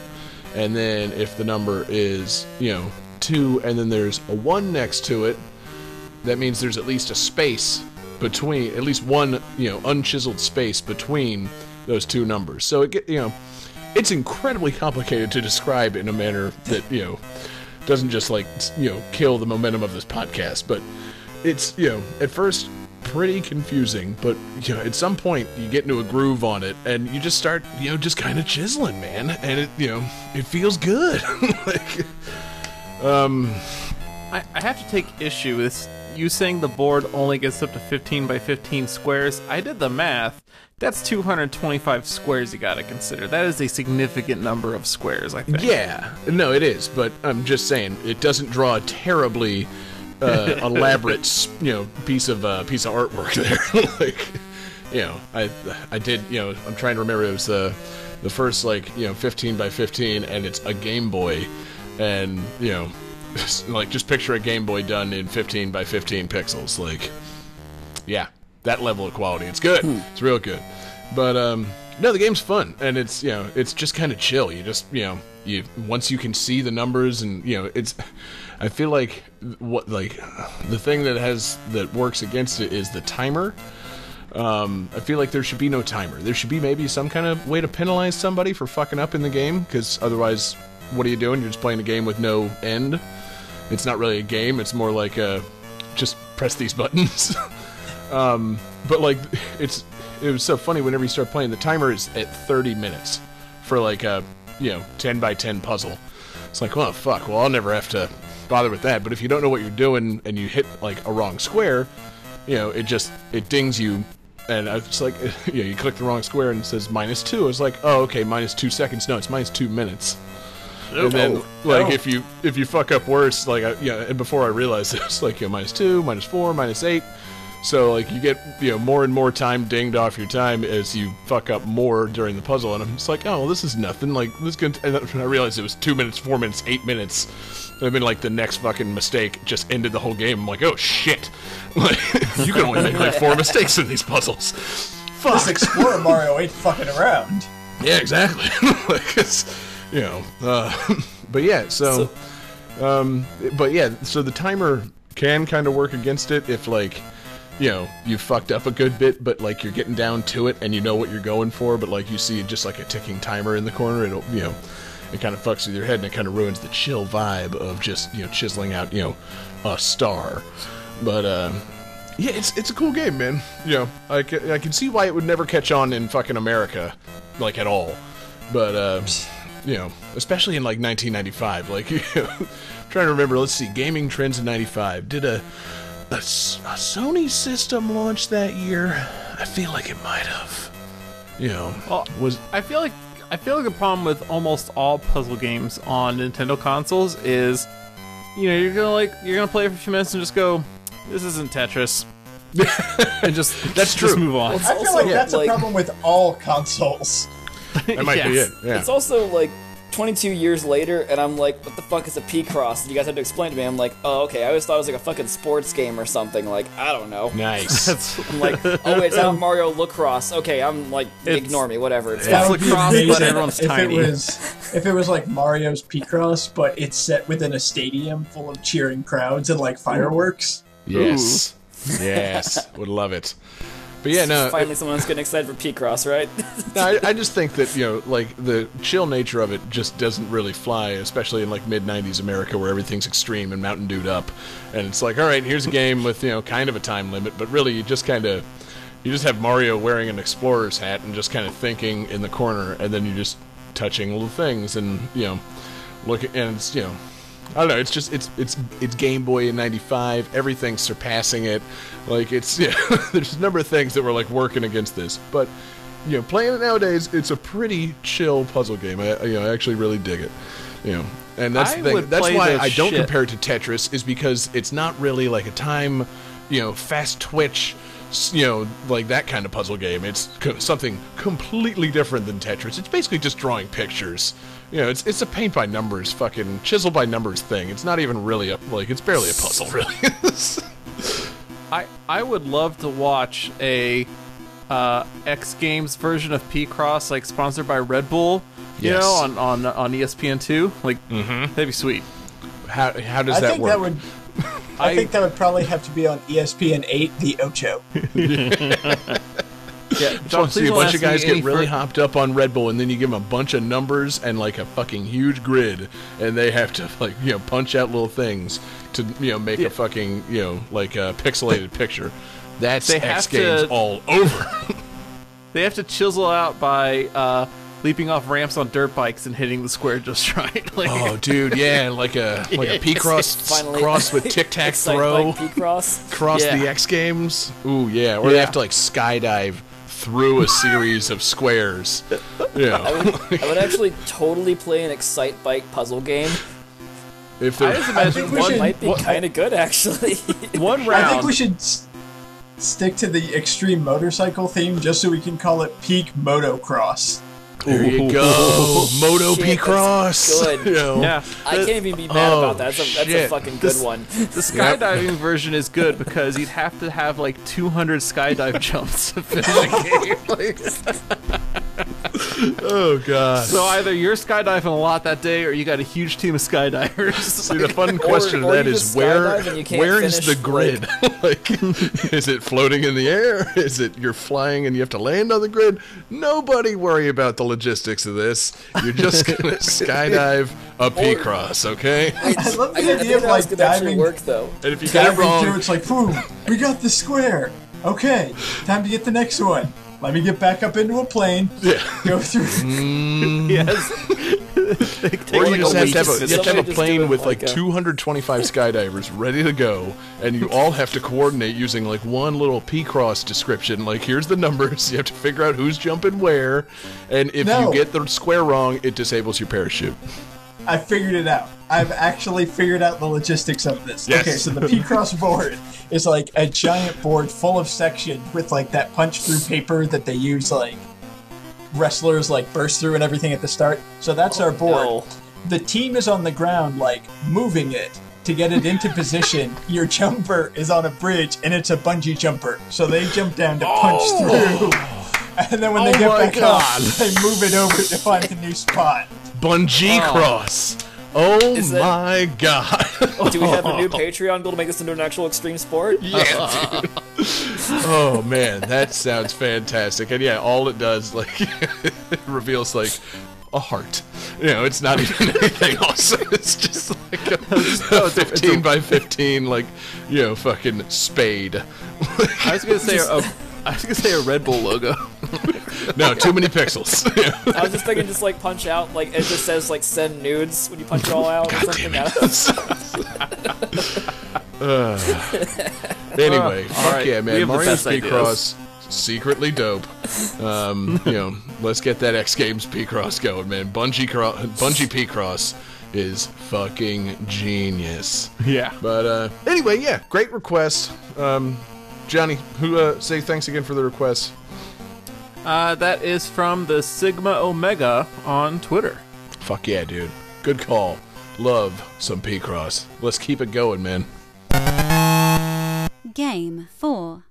And then if the number is, you know, two, and then there's a one next to it, that means there's at least a space between, at least one, you know, unchiseled space between those two numbers. So it get, you know, it's incredibly complicated to describe in a manner that you know doesn't just like you know kill the momentum of this podcast but it's you know at first pretty confusing but you know at some point you get into a groove on it and you just start you know just kind of chiseling man and it you know it feels good like um I, I have to take issue with you saying the board only gets up to 15 by 15 squares. I did the math. That's 225 squares you gotta consider. That is a significant number of squares, I think. Yeah, no, it is, but I'm just saying it doesn't draw a terribly uh, elaborate, you know, piece of uh, piece of artwork there. like, you know, I I did, you know, I'm trying to remember it was the the first like you know 15 by 15, and it's a Game Boy, and you know, like just picture a Game Boy done in 15 by 15 pixels, like, yeah, that level of quality. It's good. It's real good. But um no, the game's fun and it's you know, it's just kind of chill. You just, you know, you once you can see the numbers and you know, it's I feel like what like the thing that has that works against it is the timer. Um, I feel like there should be no timer. There should be maybe some kind of way to penalize somebody for fucking up in the game, because otherwise, what are you doing? You're just playing a game with no end. It's not really a game. It's more like a just press these buttons. um, but like, it's it was so funny whenever you start playing. The timer is at 30 minutes for like a you know 10 by 10 puzzle. It's like, well, fuck. Well, I'll never have to bother with that. But if you don't know what you're doing and you hit like a wrong square, you know, it just it dings you. And it's like, you know, you click the wrong square and it says minus two. It's like, oh, okay, minus two seconds. No, it's minus two minutes. And then, like, Oh. if you if you fuck up worse, like, I, yeah, and before I realized it, it's like, you know, minus two, minus four, minus eight. So, like, you get, you know, more and more time dinged off your time as you fuck up more during the puzzle. And I'm just like, oh, well, this is nothing. Like, this can. And I realized it was two minutes, four minutes, eight minutes. And then, like, the next fucking mistake just ended the whole game. I'm like, oh, shit. Like, you can only make, like, four mistakes in these puzzles. Fuck. This Explorer Mario ain't fucking around. Yeah, exactly. like it's, you know, uh, but yeah. So, um, but yeah. So the timer can kind of work against it if like, you know, you fucked up a good bit, but like you're getting down to it and you know what you're going for, but like you see just like a ticking timer in the corner, it'll, you know, it kind of fucks with your head and it kind of ruins the chill vibe of just you know chiseling out you know a star. But uh, yeah, it's it's a cool game, man. You know, I can, I can see why it would never catch on in fucking America, like at all. But uh, you know, especially in like 1995. Like, you know, trying to remember. Let's see, gaming trends in '95. Did a, a S- a Sony system launch that year? I feel like it might have. You know, Well, was I feel like I feel like the problem with almost all puzzle games on Nintendo consoles is, you know, you're gonna like you're gonna play for a few minutes and just go, "This isn't Tetris," and just That's just true. move on. It's I feel also, like that's like- a problem with all consoles. that might be it. Yeah. It's also like 22 years later, and I'm like, what the fuck is a Picross? And you guys had to explain to me. I'm like, oh, okay. I always thought it was like a fucking sports game or something. Like, I don't know. Nice. I'm like, oh, wait, it's not Mario Lacrosse. Okay, I'm like, It's- ignore me, whatever. It's That It's would be lacrosse, but amazing everyone's if tiny. It was, if it was like Mario's Picross, but it's set within a stadium full of cheering crowds and like fireworks. yes. Yes. Would love it. But yeah, no. Finally, someone's getting excited for Picross, right? No, I, I just think that you know, like the chill nature of it just doesn't really fly, especially in like mid '90s America where everything's extreme and Mountain Dewed up, and it's like, all right, here's a game with you know kind of a time limit, but really you just kind of you just have Mario wearing an explorer's hat and just kind of thinking in the corner, and then you're just touching little things and you know looking, and it's you know. I don't know. It's just it's it's it's Game Boy in '95. Everything's surpassing it. Like it's yeah. there's a number of things that were like working against this, but you know, playing it nowadays, it's a pretty chill puzzle game. I, you know, I actually really dig it. You know, and that's I the thing. That's why I don't shit- compare it to Tetris, is because it's not really like a time, you know, fast twitch, you know, like that kind of puzzle game. It's co- something completely different than Tetris. It's basically just drawing pictures. You know, it's it's a paint by numbers, fucking chisel by numbers thing. It's not even really a like. It's barely a puzzle, really. I I would love to watch a uh, X Games version of Picross, like sponsored by Red Bull. You Yes. know, on on on ESPN two. Like, mm-hmm. that'd be sweet. how how does I that think work? that would. I, I- think that would probably have to be on ESPN eight, the Ocho. Yeah, John, see a bunch of guys get really hopped up on Red Bull, and then you give them a bunch of numbers and like a fucking huge grid, and they have to like you know punch out little things to you know make Yeah. a fucking you know like a pixelated picture. That's They X Games to- all over. They have to chisel out by uh, leaping off ramps on dirt bikes and hitting the square just right. Like, oh, dude, yeah, like a like a P cross cross with tic tac throw Bike Picross. Yeah. the X Games. Ooh, yeah, or they have to like skydive through a series of squares. Yeah, I would actually totally play an Excitebike puzzle game. if I they're just I imagine think we one, should- Might be kind of good, actually. one I think we should s- stick to the extreme motorcycle theme just so we can call it Peak Motocross. There you go, Moto P Cross. good. You know? yeah, I can't even be mad Oh, about that. That's a, that's a fucking good This- one. The skydiving version is good because you'd have to have like 200 skydive jumps to finish the game. Like, Oh god. so either you're skydiving a lot that day, or you got a huge team of skydivers. See, the fun question or of that you is where skydive and you can't where is the grid? Like, is it floating in the air? Is it you're flying and you have to land on the grid? Nobody worry about the logistics of this. You're just gonna skydive a Picross, okay? I love the I, I idea think of like could actually diving, work though. And if you get it diving through. wrong, It's like, boom, we got the square. Okay, time to get the next one. Let me get back up into a plane. yeah. Go through. Mm. yes. They take Or like you just have to have a, you have to have a Somebody just do plane with like, like a- 225 skydivers ready to go, and you all have to coordinate using like one little Picross description. Like, here's the numbers. You have to figure out who's jumping where, and if No. you get the square wrong, it disables your parachute. I figured it out. I've actually figured out the logistics of this. Yes. Okay, so the Picross board is like a giant board full of sections with like that punch through paper that they use like wrestlers like burst through and everything at the start. So that's our oh, board. no. The team is on the ground like moving it to get it into position. Your jumper is on a bridge and it's a bungee jumper. So they jump down to punch oh. through. And then when they Oh get my back God. up, they move it over to find the new spot. Bungee oh. cross. Oh Is that- my god. Do we have a new Patreon goal to make this into an actual extreme sport? yeah, dude. Oh man, that sounds fantastic. And yeah, all it does like it reveals like a heart. You know, it's not even anything awesome. It's just like a, a 15 by 15 like, you know, fucking spade. I was gonna say a, I was gonna say a Red Bull logo. no, too many pixels. I was just thinking, just like punch out, like it just says like send nudes when you punch it all out or God damn something. it. I don't- Anyway, Uh, fuck all right, yeah, man. have the Mario best Speed ideas. Cross, secretly dope. Um, you know, let's get that X Games Picross going, man. Bungee Cro- Bungee P Cross is fucking genius. Yeah. But uh, anyway, yeah, great request. Um, Johnny, who uh, say thanks again for the request. Uh, that is from the Sigma Omega on Twitter. Fuck yeah, dude. Good call. Love some Picross. Let's keep it going, man. Game 4.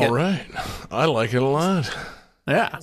I like All it. right. I like it a lot. Yeah.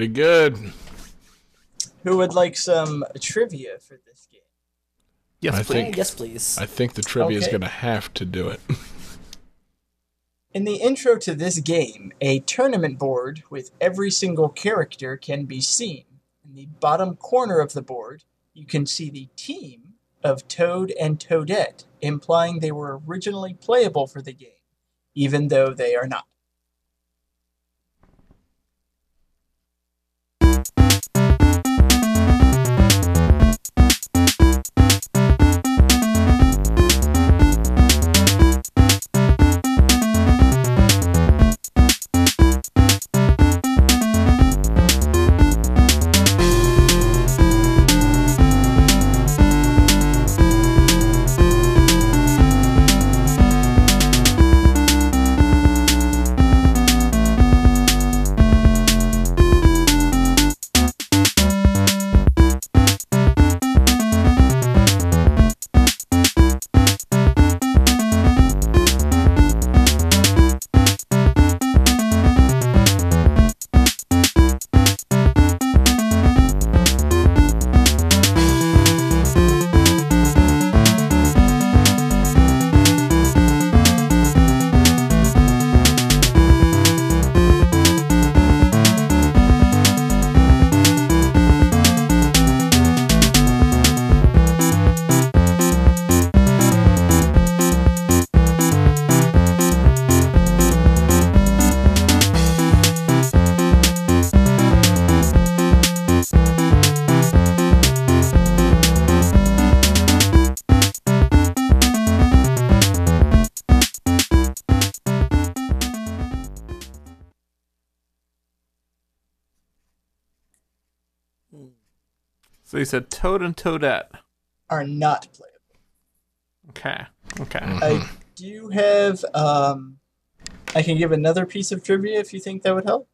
Pretty good. Who would like some trivia for this game? Yes, I please. think- yes, please. I think the trivia is going to have to do it. In the intro to this game, a tournament board with every single character can be seen. In the bottom corner of the board, you can see the team of Toad and Toadette, implying they were originally playable for the game, even though they are not. Toad and Toadette. Are not playable. Okay. Okay. I do have. Um, I can give another piece of trivia if you think that would help.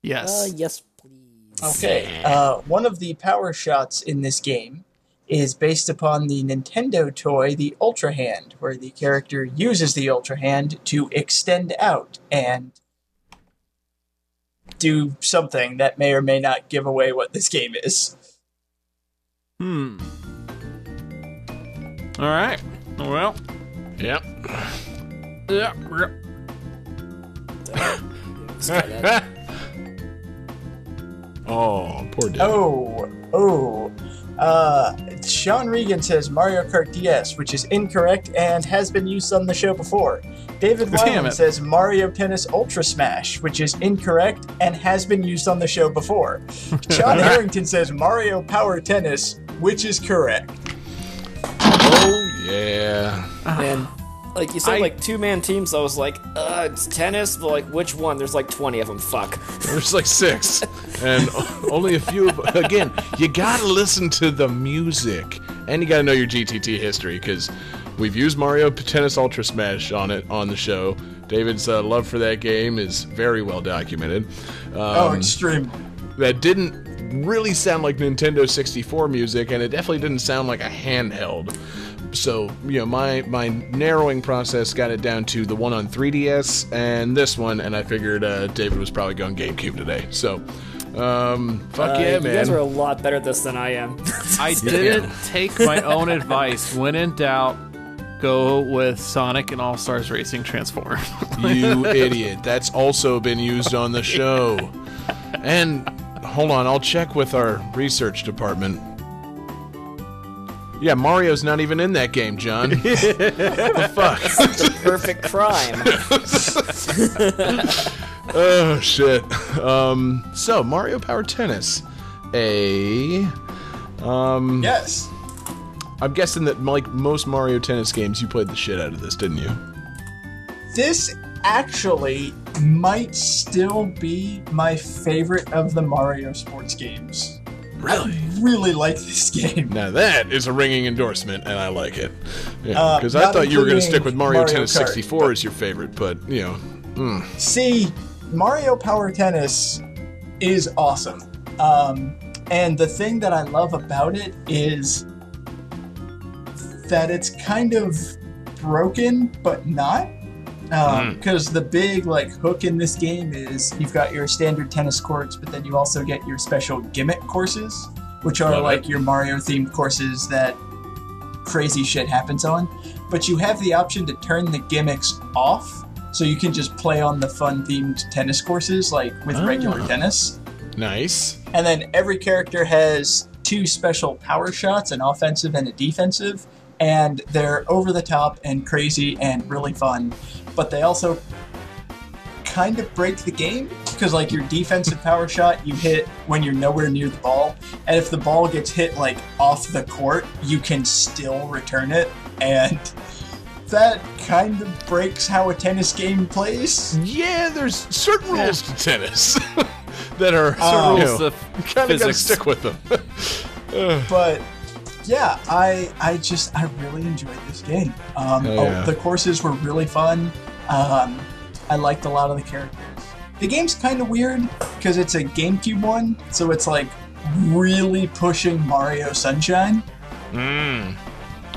Yes. Uh, yes, please. Okay. Uh, one of the power shots in this game is based upon the Nintendo toy, the Ultra Hand, where the character uses the Ultra Hand to extend out and do something that may or may not give away what this game is. Hmm. All right. Well. Yep. Yep. yep. oh, poor Dave. Oh, oh. Uh, Sean Regan says Mario Kart DS, which is incorrect and has been used on the show before. David Damn Weiland it. says Mario Tennis Ultra Smash, which is incorrect and has been used on the show before. Sean Harrington says Mario Power Tennis, which is correct. Oh, yeah. And like you said, I- like two man teams. I was like, uh, it's tennis, but like which one? There's like twenty of them. Fuck. There's like six, and only a few. Of, again, you gotta listen to the music, and you gotta know your GTT history because we've used Mario Tennis Ultra Smash on it on the show. David's uh, love for that game is very well documented. oh, Um, extreme. that didn't really sound like Nintendo 64 music, and it definitely didn't sound like a handheld. So, you know, my my narrowing process got it down to the one on 3DS and this one, and I figured uh, David was probably going GameCube today. So, um, fuck Uh, yeah, you guys are a lot better at this than I am. I didn't take my own advice. When in doubt, go with Sonic and All Stars Racing Transform. you idiot. That's also been used on the show. And hold on, I'll check with our research department. Yeah, Mario's not even in that game, John. what the fuck? the perfect crime. Oh shit. Um so Mario Power Tennis. A um Yes. I'm guessing that like most Mario Tennis games you played the shit out of this, didn't you? This actually might still be my favorite of the Mario sports games. Really? Really like this game. Now that is a ringing endorsement and I like it. Yeah, Uh, I thought you were going to stick with Mario, Mario Tennis Kart, 64 as your favorite, but you know, See, Mario Power Tennis is awesome. Um, and the thing that I love about it is that it's kind of broken, but not. Because the big like hook in this game is you've got your standard tennis courts, but then you also get your special gimmick courses, which are Love like it. your Mario themed courses that crazy shit happens on. But you have the option to turn the gimmicks off, so you can just play on the fun themed tennis courses like with regular Ah. tennis. Nice. And then every character has two special power shots, an offensive and a defensive, and they're over the top and crazy and really fun. But they also kind of break the game because, like, your defensive power shot you hit when you're nowhere near the ball, and if the ball gets hit like off the court, you can still return it, and that kind of breaks how a tennis game plays. Yeah, there's certain rules to tennis that are Uh, you know, of kind of got to stick with them. but yeah, I I just I really enjoyed this game. Um, oh, yeah. the courses were really fun. Um, I liked a lot of the characters. The game's kind of weird because it's a GameCube one, so it's like really pushing Mario Sunshine. mm.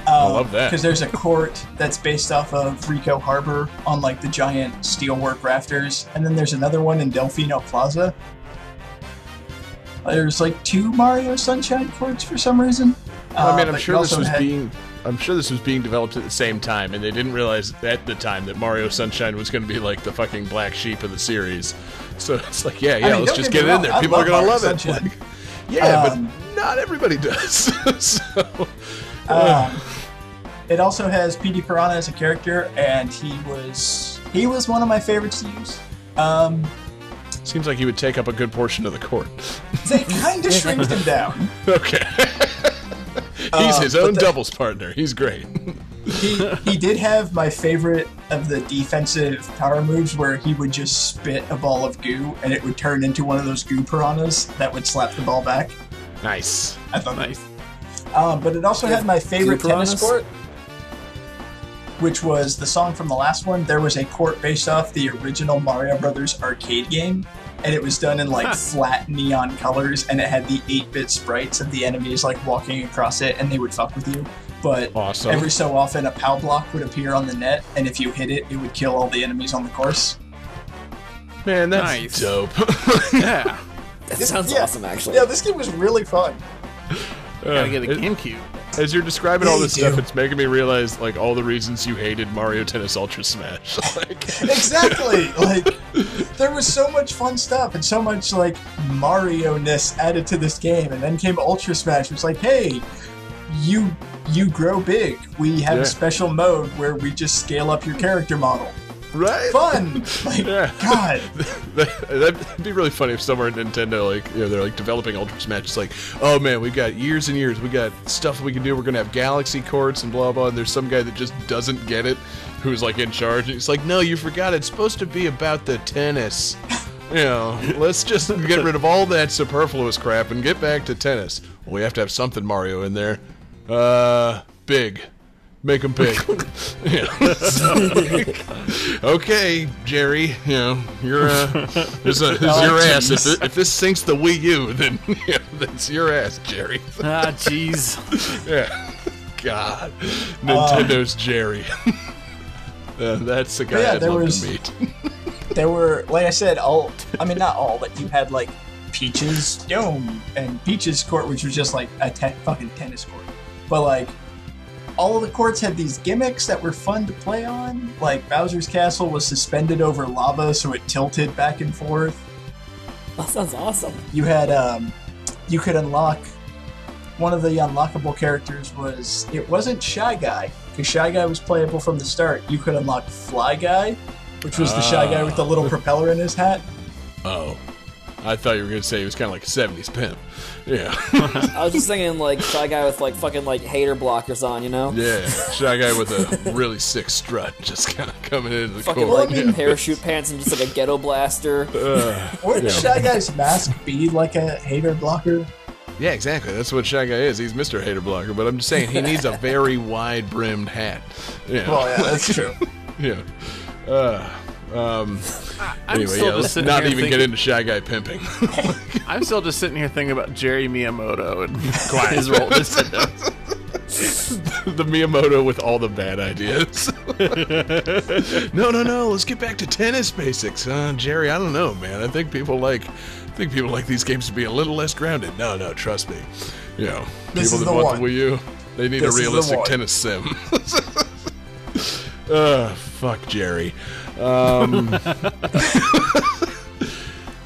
I love that. because there's a court that's based off of Ricco Harbor on like the giant steelwork rafters, and then there's another one in Delfino Plaza. There's like two Mario Sunshine courts for some reason. I Uh, mean, I'm sure this was had- being. I'm sure this was being developed at the same time, and they didn't realize at the time that Mario Sunshine was going to be like the fucking black sheep of the series. So it's like, yeah, yeah, mean, let's just get it in there. I People are going to love it. Like, yeah, Um, but not everybody does. so, Um, it also has Petey Piranha as a character, and he was he was one of my favorites to use. Um, seems like he would take up a good portion of the court. they kind of shrinked him down. Okay. He's Uh, his own the- doubles partner. He's great. He he did have my favorite of the defensive power moves, where he would just spit a ball of goo, and it would turn into one of those goo piranhas that would slap the ball back. nice. I thought Nice. Um, but it also had my favorite tennis piranhas? court, which was the song from the last one. There was a court based off the original Mario Brothers arcade game, and it was done in like flat neon colors, and it had the 8 bit sprites of the enemies like walking across it, and they would fuck with you. But Awesome. every so often, a POW block would appear on the net, and if you hit it, it would kill all the enemies on the course. Man, that's Nice. dope. Yeah. That sounds Yeah. awesome, actually. Yeah, this game was really fun. Gotta get a Uh, It- GameCube. As you're describing Yeah, all this stuff, do. it's making me realize like all the reasons you hated Mario Tennis Ultra Smash. like, exactly like there was so much fun stuff and so much like mario ness added to this game and then came ultra smash it was like hey you you grow big we have Yeah. a special mode where we just scale up your character model right? fun like Yeah. god That- That'd be really funny if somewhere at Nintendo, like, you know, they're like developing Ultra Smash. It's like, oh man, we've got years and years. We got stuff we can do. We're gonna have Galaxy courts and blah blah. And there's some guy that just doesn't get it, who's like in charge. And he's like, no, you forgot. It's supposed to be about the tennis. You know, let's just get rid of all that superfluous crap and get back to tennis. Well, we have to have something Mario in there. Uh, big. Make them big. yeah. So, like, okay, Jerry. You know, you're uh, this is, this is Oh, your ass. If, it, if this sinks the Wii U, then yeah, that's your ass, Jerry. Ah, jeez. yeah. God, Nintendo's Jerry. Uh, that's the guy yeah, I'd there love was- to meet. there were like i said all i mean not all but you had like peaches dome and peaches court which was just like a te- fucking tennis court but like all of the courts had these gimmicks that were fun to play on. Like bowser's castle was suspended over lava so it tilted back and forth. That sounds awesome. you had um you could unlock one of the unlockable characters was it wasn't shy guy because shy guy was playable from the start. You could unlock fly guy which was the shy guy with the little propeller in his hat. Oh, I thought you were gonna say he was kind of like a '70s pimp. Yeah, I was just thinking, like, shy guy with, like, fucking, like, hater blockers on, you know? yeah, shy guy with a really sick strut, just kind of coming into the Fucking, court. like, parachute pants and just, like, a ghetto blaster. Wouldn't Shy Guy's mask be like a hater blocker? Yeah, exactly. That's what Shy Guy is. He's Mr. Hater Blocker. But I'm just saying, he needs a very wide brimmed hat. Yeah. Well, yeah, that's true. yeah. Uh, um, I'm anyway, still yeah, just let's sitting not here even thinking, get into Shy Guy pimping. I'm still just sitting here thinking about Jerry Miyamoto and his role at Nintendo. the Miyamoto with all the bad ideas. no, no, no. Let's get back to tennis basics, uh, Jerry. I don't know, man. I think people like, I think people like these games to be a little less grounded. No, no, trust me. You know, This people is that the want one. the Wii U, they need This a realistic tennis sim. Uh, fuck Jerry. Um,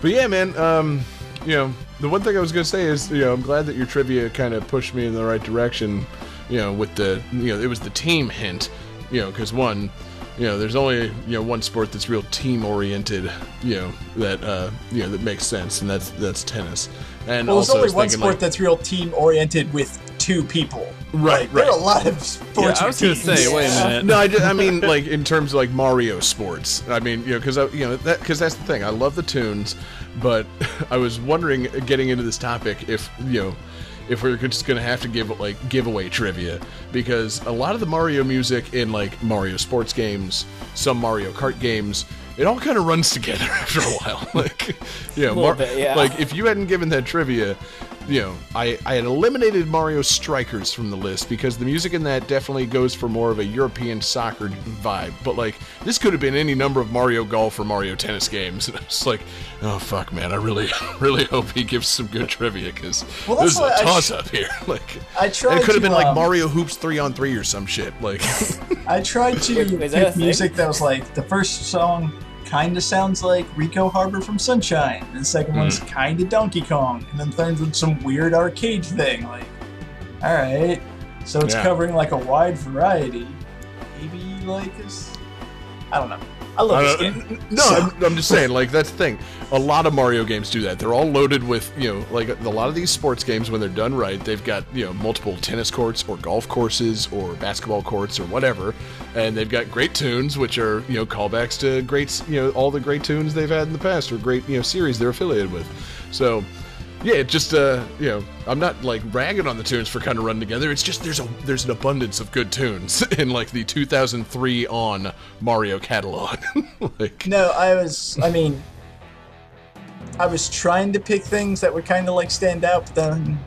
but yeah, man. Um, you know, the one thing I was gonna say is, you know, I'm glad that your trivia kind of pushed me in the right direction. You know, with the, you know, it was the team hint. You know, because one, you know, there's only you know one sport that's real team oriented. You know that uh, you know that makes sense, and that's that's tennis. And Well, there's also, only one sport like, that's real team oriented with two people. Right, Like, There are right. a lot of Yeah, sports. I was gonna say, wait a minute. no, I, ju- I mean like in terms of like Mario sports. I mean, you know, because you know that because that's the thing. I love the tunes, but I was wondering, uh, getting into this topic, if you know, if we're just gonna have to give like giveaway trivia because a lot of the Mario music in like Mario sports games, some Mario Kart games. It all kind of runs together after a while. Like, you know, Little bit, yeah. like if you hadn't given that trivia, you know, I, I had eliminated Mario Strikers from the list because the music in that definitely goes for more of a European soccer vibe. But like, this could have been any number of Mario Golf or Mario Tennis games, and I was like, oh fuck, man, I really, really hope he gives some good trivia because Well, this is a why I toss sh- up here. Like, I and tried it could have to, been like um, Mario Hoops three on three or some shit. Like, I tried to Wait, is that a pick music that was like the first song kind of sounds like Ricco Harbor from Sunshine, and the second one's Hmm. kind of Donkey Kong, and then third one's some weird arcade thing. Like, all right, so it's Yeah. covering like a wide variety. Maybe like this. I don't know. I love I this game. No, I'm, I'm just saying, like that's the thing. A lot of Mario games do that. They're all loaded with, you know, like a lot of these sports games when they're done right, they've got you know multiple tennis courts or golf courses or basketball courts or whatever, and they've got great tunes, which are you know callbacks to great, you know, all the great tunes they've had in the past or great you know series they're affiliated with. So. Yeah, it just uh, you know, I'm not like ragging on the tunes for kind of running together. It's just there's a there's an abundance of good tunes in like the 2003 on Mario catalog. like, No, I was. I mean, I was trying to pick things that would kind of like stand out, but then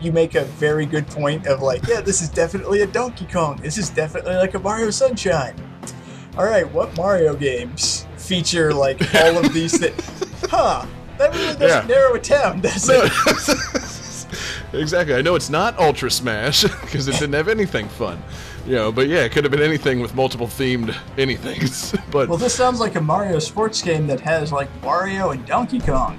you make a very good point of like, yeah, this is definitely a Donkey Kong. This is definitely like a Mario Sunshine. All right, what Mario games feature like all of these things? Huh? That really doesn't Yeah. narrow it down, does it? exactly. I know it's not Ultra Smash because it didn't have anything fun. You know, but yeah, it could have been anything with multiple themed anythings. but Well, this sounds like a Mario sports game that has like Mario and Donkey Kong.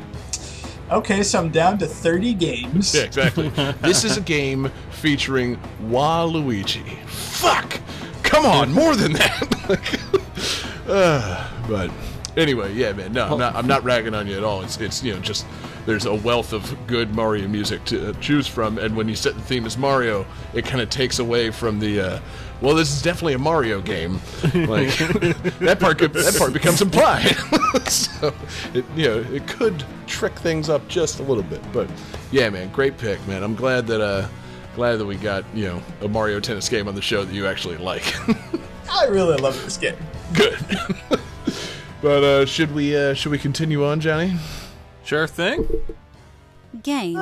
Okay, so I'm down to 30 games. yeah, exactly. this is a game featuring Waluigi. Fuck! Come on, more than that. Uh, but anyway, yeah, man. No, I'm not. I'm not ragging on you at all. It's it's you know just there's a wealth of good Mario music to uh, choose from, and when you set the theme as Mario, it kind of takes away from the. Uh, well, this is definitely a Mario game. Like that part, could, that part becomes implied. so, it, you know, it could trick things up just a little bit. But yeah, man, great pick, man. I'm glad that uh, glad that we got you know a Mario Tennis game on the show that you actually like. I really love this game. Good. But uh, should we uh, should we continue on, Johnny? Sure thing. Game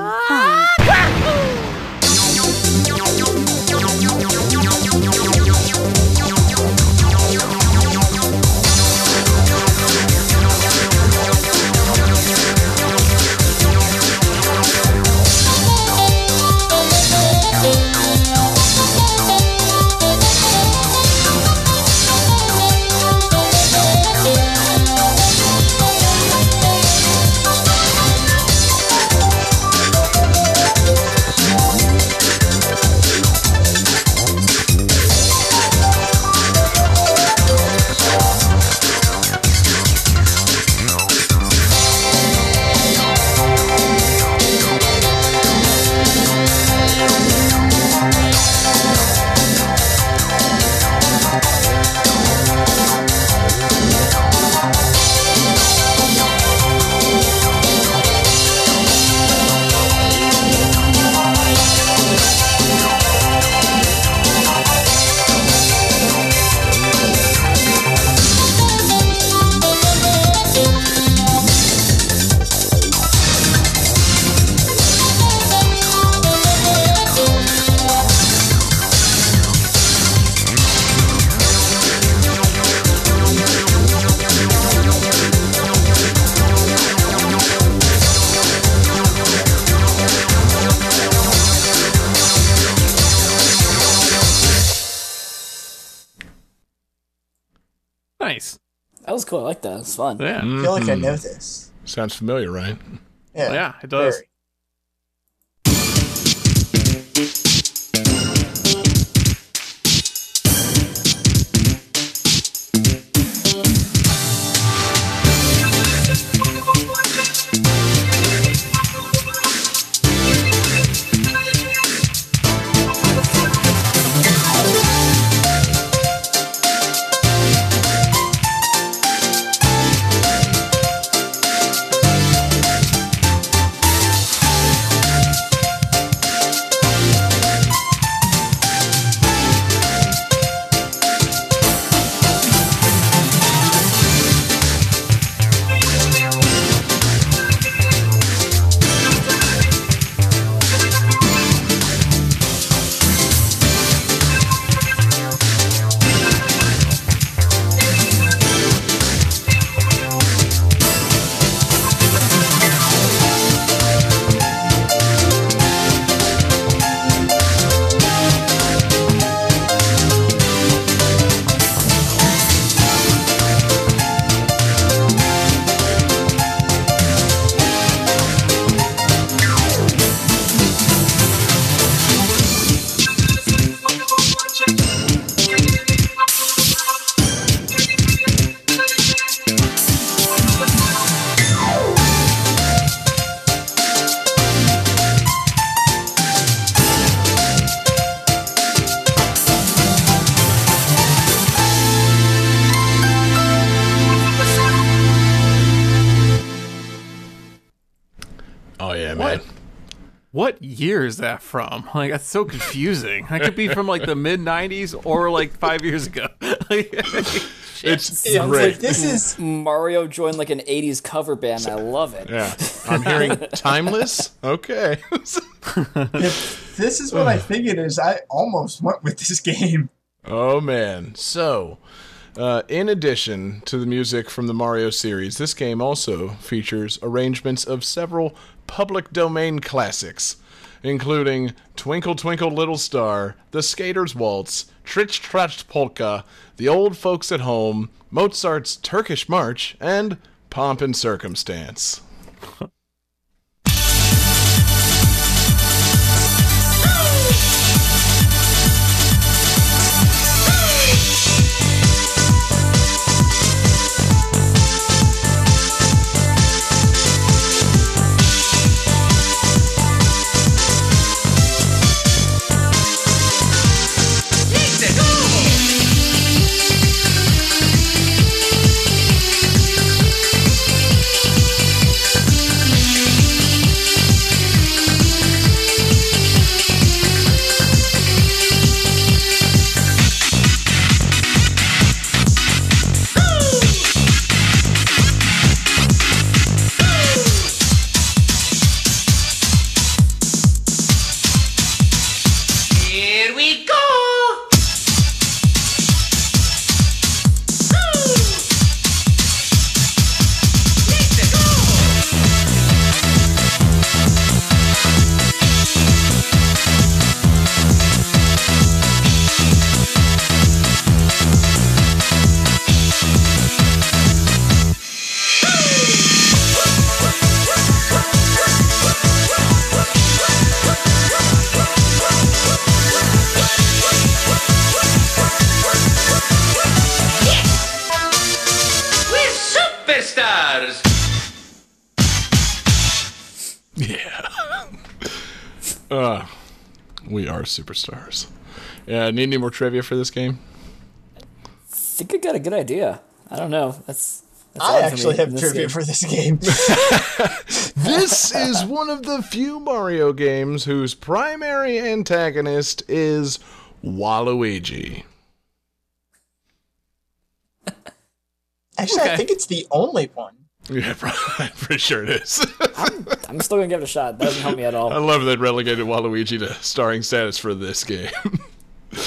fun. Yeah. I feel like I know mm-hmm. this. Sounds familiar, right? Yeah, Yeah, it does. very. What year is that from? Like that's so confusing. That could be from like the mid '90s or like five years ago. It's Sounds great. like This is Mario joined like an '80s cover band. I love it. yeah, I'm hearing timeless. Okay. if this is what I think it is. I almost went with this game. Oh man. So, uh, in addition to the music from the Mario series, this game also features arrangements of several public domain classics, including Twinkle Twinkle Little Star, The Skater's Waltz, Tritsch Tratsch Polka, The Old Folks at Home, Mozart's Turkish March, and Pomp and Circumstance. Are superstars. Yeah, need any more trivia for this game? I think I got a good idea. I don't know. That's. that's I actually have trivia game. for this game. This is one of the few Mario games whose primary antagonist is Waluigi. Actually, I think it's the only one. Yeah, I'm pretty sure it is. I'm still gonna give it a shot. That doesn't help me at all. I love that relegated Waluigi to starring status for this game.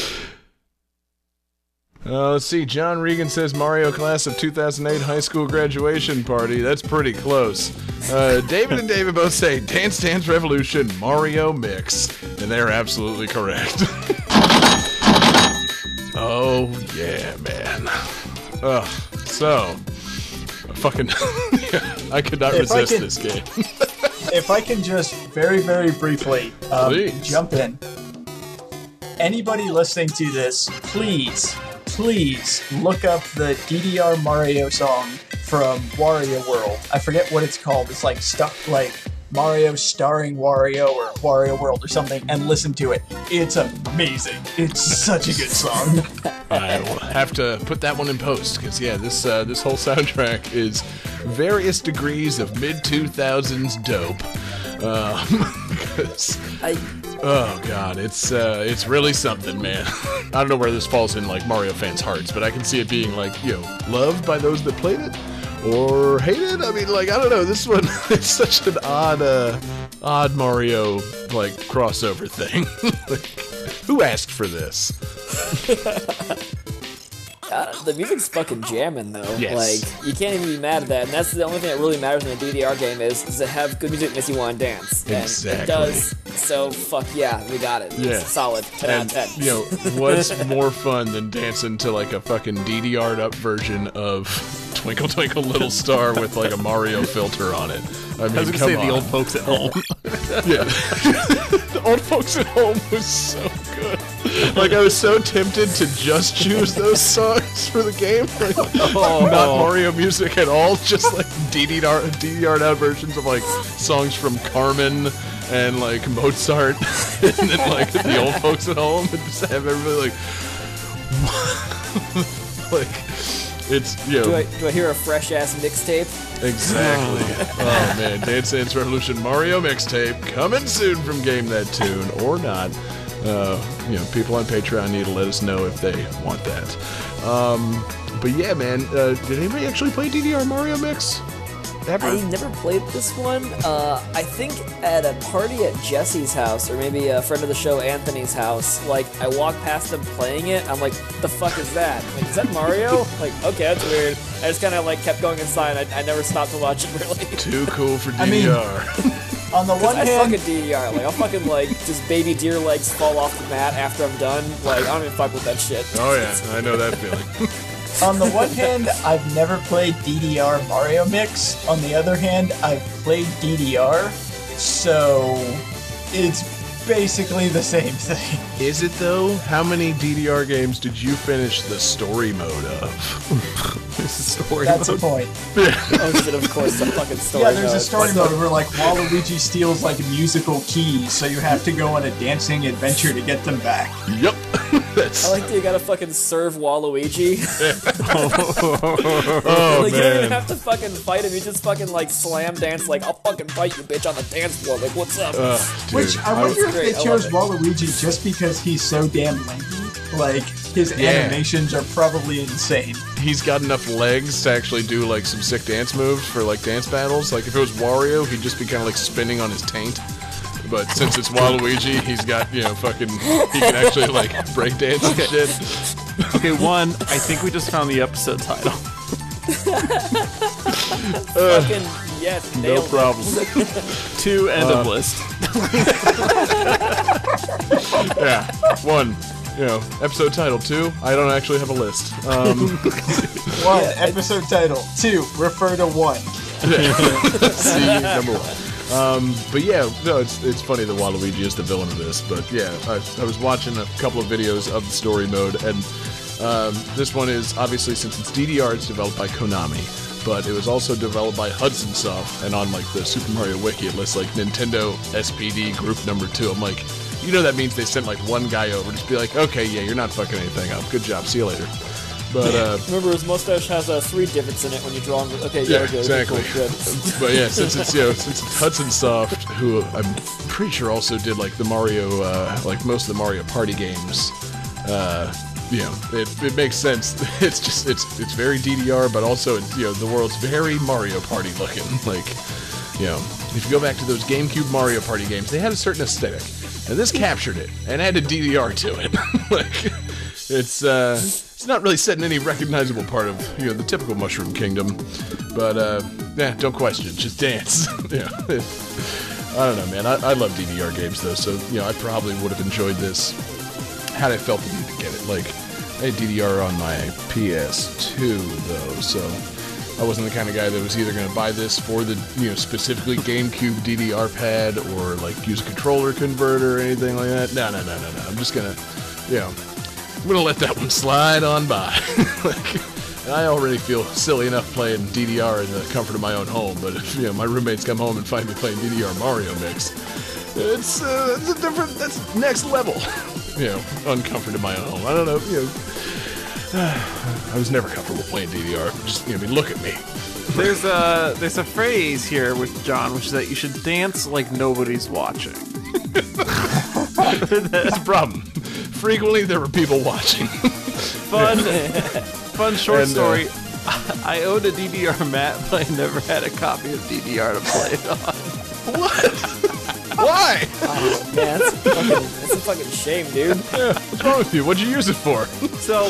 Uh, let's see. John Regan says Mario class of 2008 high school graduation party. That's pretty close. Uh, David and David both say Dance Dance Revolution Mario Mix, and they're absolutely correct. oh yeah, man. Ugh. So, fucking, I could not If resist can- this game. if I can just very, very briefly um, jump in. Anybody listening to this, please, please look up the DDR Mario song from Wario World. I forget what it's called. It's like stuck like Mario starring Wario or Wario World or something, and listen to it. It's amazing. It's such a good song. I will have to put that one in post because yeah, this uh, this whole soundtrack is various degrees of mid two thousands dope. Um, 'cause- I oh god, it's uh, it's really something, man. I don't know where this falls in like Mario fans' hearts, but I can see it being like you know loved by those that played it or hated. I mean, like I don't know. This one is such an odd uh, odd Mario like crossover thing. like, who asked for this? Uh, the music's fucking jamming though. Yes. Like you can't even be mad at that. And that's the only thing that really matters in a DDR game is does it have good music makes you want to dance? And Exactly. it does. So fuck yeah, we got it. It's Yeah. solid. Ten And out of ten. you know what's more fun than dancing to like a fucking DDR'd up version of Twinkle Twinkle Little Star with like a Mario filter on it? I mean, I was gonna come say on. the old folks at home. yeah. the old folks at home was so good. Like I was so tempted to just choose those songs for the game, like Oh. not Mario music at all, just like DDR out versions of like songs from Carmen and like Mozart, and then like the old folks at home, and just have everybody like, like it's you know do I do I hear a fresh ass mixtape? Exactly. oh man, Dance Dance Revolution Mario mixtape coming soon from Game That Tune or not. Uh, you know, people on Patreon need to let us know if they want that. Um, but yeah, man, uh, did anybody actually play DDR Mario Mix? Ever? I never played this one. Uh, I think at a party at Jesse's house, or maybe a friend of the show Anthony's house. Like I walked past them playing it. I'm like, "The fuck is that? Like, is that Mario?" like, okay, that's weird. I just kind of like kept going inside. I, I never stopped to watch it really. Too cool for I mean- DDR. On the one I hand, fucking DDR. Like I'll fucking like just baby deer legs fall off the mat after I'm done. Like I don't even fuck with that shit. oh yeah, I know that feeling. On the one hand, I've never played DDR Mario Mix. On the other hand, I've played DDR, so it's basically the same thing. Is it though? How many DDR games did you finish the story mode of? This is story That's mode. the point. oh shit! Of course, the fucking story. Yeah, there's a story mode where like Waluigi steals like musical keys, so you have to go on a dancing adventure to get them back. Yep. That's I like that you gotta fucking serve Waluigi. oh like you don't even have to fucking fight him. You just fucking like slam dance. Like I'll fucking fight you, bitch, on the dance floor. Like what's up? Ugh, dude. Which I wonder if great, they chose Waluigi just because he's so damn lanky. Like his Yeah. animations are probably insane. he's got enough legs to actually do like some sick dance moves for like dance battles. Like if it was Wario, he'd just be kind of like spinning on his taint. But since it's Waluigi, he's got you know fucking he can actually like break dance and shit. Okay, one. I think we just found the episode title. fucking yes, No nailed it. problem. Two. End of list. Yeah, one. You know, episode title two. I don't actually have a list. Um, One episode title. Two refer to one. see number one. Um, but yeah, no, it's it's funny that Waluigi is the villain of this. But yeah, I, I was watching a couple of videos of the story mode, and um, this one is obviously since it's DDR, it's developed by Konami, but it was also developed by Hudson Soft. And on like the Super Mario Wiki, it lists like Nintendo SPD Group Number Two. I'm like, you know, that means they sent like one guy over to be like, okay, yeah, you're not fucking anything up. Good job. See you later. But uh, Remember, his mustache has uh, three divots in it when you draw him. Okay, Yeah, yeah, okay, exactly. Cool, but yeah, since it's you know since it's Hudson Soft, who I'm pretty sure also did like the Mario, uh, like most of the Mario Party games. Uh, know, it, it makes sense. It's just it's it's very DDR, but also it's, you know the world's very Mario Party looking. Like, you know, if you go back to those GameCube Mario Party games, they had a certain aesthetic, and this captured it and added DDR to it. like, it's uh, it's not really set in any recognizable part of you know the typical Mushroom Kingdom, but uh, yeah, don't question just dance. yeah, I don't know, man. I, I love DDR games though, so you know I probably would have enjoyed this had I felt the get it. Like, I had DDR on my PS2 though, so I wasn't the kind of guy that was either going to buy this for the you know specifically GameCube DDR pad or like use a controller converter or anything like that. No, no, no, no, no. I'm just gonna, you know, I'm gonna let that one slide on by. like, I already feel silly enough playing DDR in the comfort of my own home, but if you know my roommates come home and find me playing DDR Mario Mix, it's uh, it's a different. That's next level. you know, uncomfort in my own home. I don't know. You know, I was never comfortable playing DDR. Just you know, I mean, look at me. There's a there's a phrase here with John, which is that you should dance like nobody's watching. That's a problem. Frequently, there were people watching. Fun, fun short And, uh, story. I owned a DDR mat, but I never had a copy of DDR to play it on. Why? Man, that's a fucking, that's a fucking shame, dude. Yeah, What's wrong with you? What'd you use it for? So,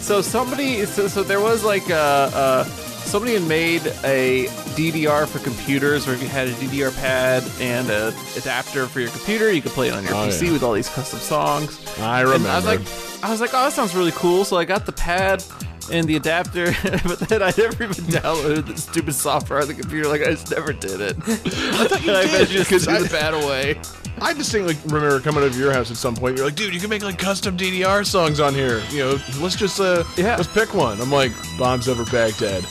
so somebody, so, so there was like a, uh, somebody had made a DDR for computers, where if you had a DDR pad and a adapter for your computer, you could play it on your Oh, PC yeah. with all these custom songs. I And remember. I was like, I was like, oh, that sounds really cool. So I got the pad and the adapter, but then I never even downloaded the stupid software on the computer. Like I just never did it. I thought you I did, eventually just because threw the pad away. I distinctly remember coming over to your house at some point. You're like, dude, you can make like custom DDR songs on here. You know, let's just uh, Yeah. let's pick one. I'm like, bombs over Baghdad,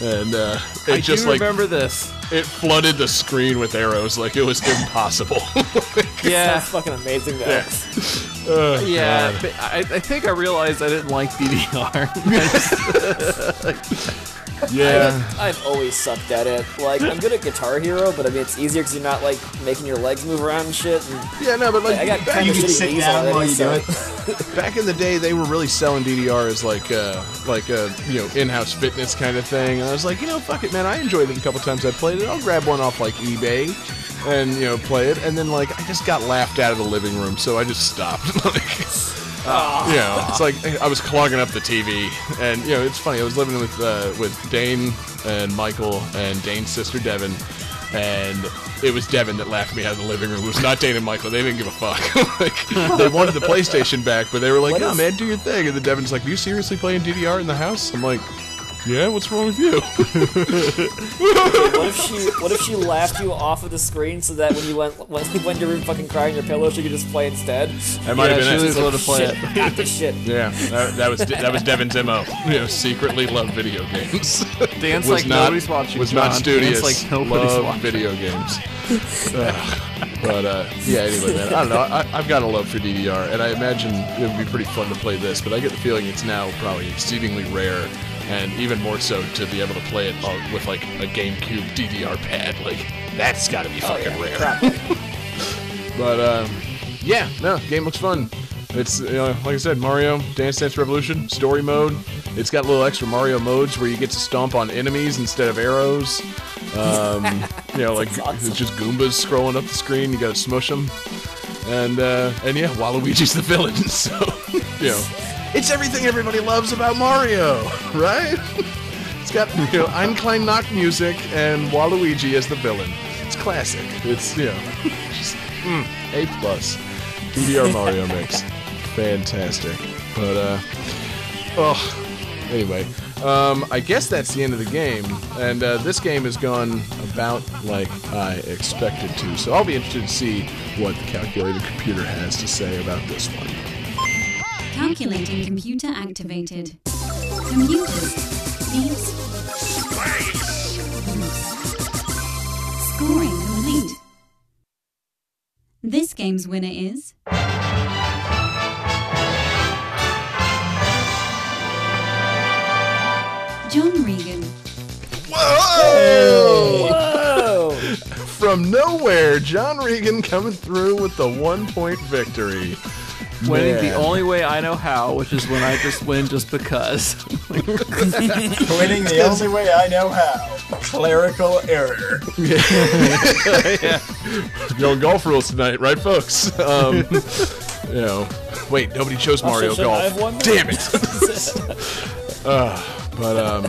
and uh, it I just do like remember this. it flooded the screen with arrows like it was impossible. Yeah, That's fucking amazing, though. Oh, yeah. I, I think I realized I didn't like DDR. yeah. I've always sucked at it. Like, I'm good at Guitar Hero, but I mean, it's easier because you're not, like, making your legs move around and shit. And Yeah, no, but like I got kind You of can sit down while you do it. back in the day, they were really selling DDR as like uh, like a you know in-house fitness kind of thing. And I was like, you know, fuck it, man. I enjoyed it a couple times I played it. I'll grab one off like eBay and you know play it. And then like I just got laughed out of the living room, so I just stopped. like, you know, it's like I was clogging up the TV, and you know, it's funny. I was living with uh, with Dane and Michael and Dane's sister Devin, and it was Devin that laughed me out of the living room. It was not Dane and Michael. They didn't give a fuck. like, they wanted the PlayStation back, but they were like, "No, is- man, do your thing." And then Devin's like, "Are you seriously playing DDR in the house?" I'm like, "Yeah, what's wrong with you?" What if she What if she laughed you off of the screen so that when you went when you went to your room fucking crying your pillow, she could just play instead? That might Yeah, have been she it. was able to play shit, it. got shit. Yeah, that, that was that was Devin's mo. You know, secretly love video games. Dance was like not, nobody's watching. Was John. not studious. Dance like nobody's Love watching. video games. Ugh. but uh, yeah, anyway, man, I don't know. I, I've got a love for DDR, and I imagine it would be pretty fun to play this. But I get the feeling it's now probably exceedingly rare, and even more so to be able to play it uh, with like a GameCube DDR pad. Like that's got to be Oh, fucking yeah, rare. But um, yeah, no, game looks fun. It's you know, like I said, Mario Dance Dance Revolution story mode. It's got little extra Mario modes where you get to stomp on enemies instead of arrows. Um, you know, like awesome. it's just Goombas scrolling up the screen. You got to smush them, and uh, and yeah, Waluigi's the villain. So you know, it's everything everybody loves about Mario, right? It's got you know Eine kleine Nachtmusik and Waluigi as the villain. It's classic. It's you know just mm, A plus. DDR Mario mix, fantastic. But uh, oh, anyway, um, I guess that's the end of the game, and uh, this game has gone about like I expected to. So I'll be interested to see what the calculated computer has to say about this one. Calculating computer activated. Computers, please. Scoring complete. This game's winner is. John Regan. Whoa! Whoa! From nowhere, John Regan coming through with the one point victory. Winning Man. the only way I know how, which is when I just win just because. Winning the only way I know how. Clerical error. Yeah. Yo, golf rules tonight, right, folks? Um, you know, wait, nobody chose Mario should I have won Golf. then? Damn it! uh, but um,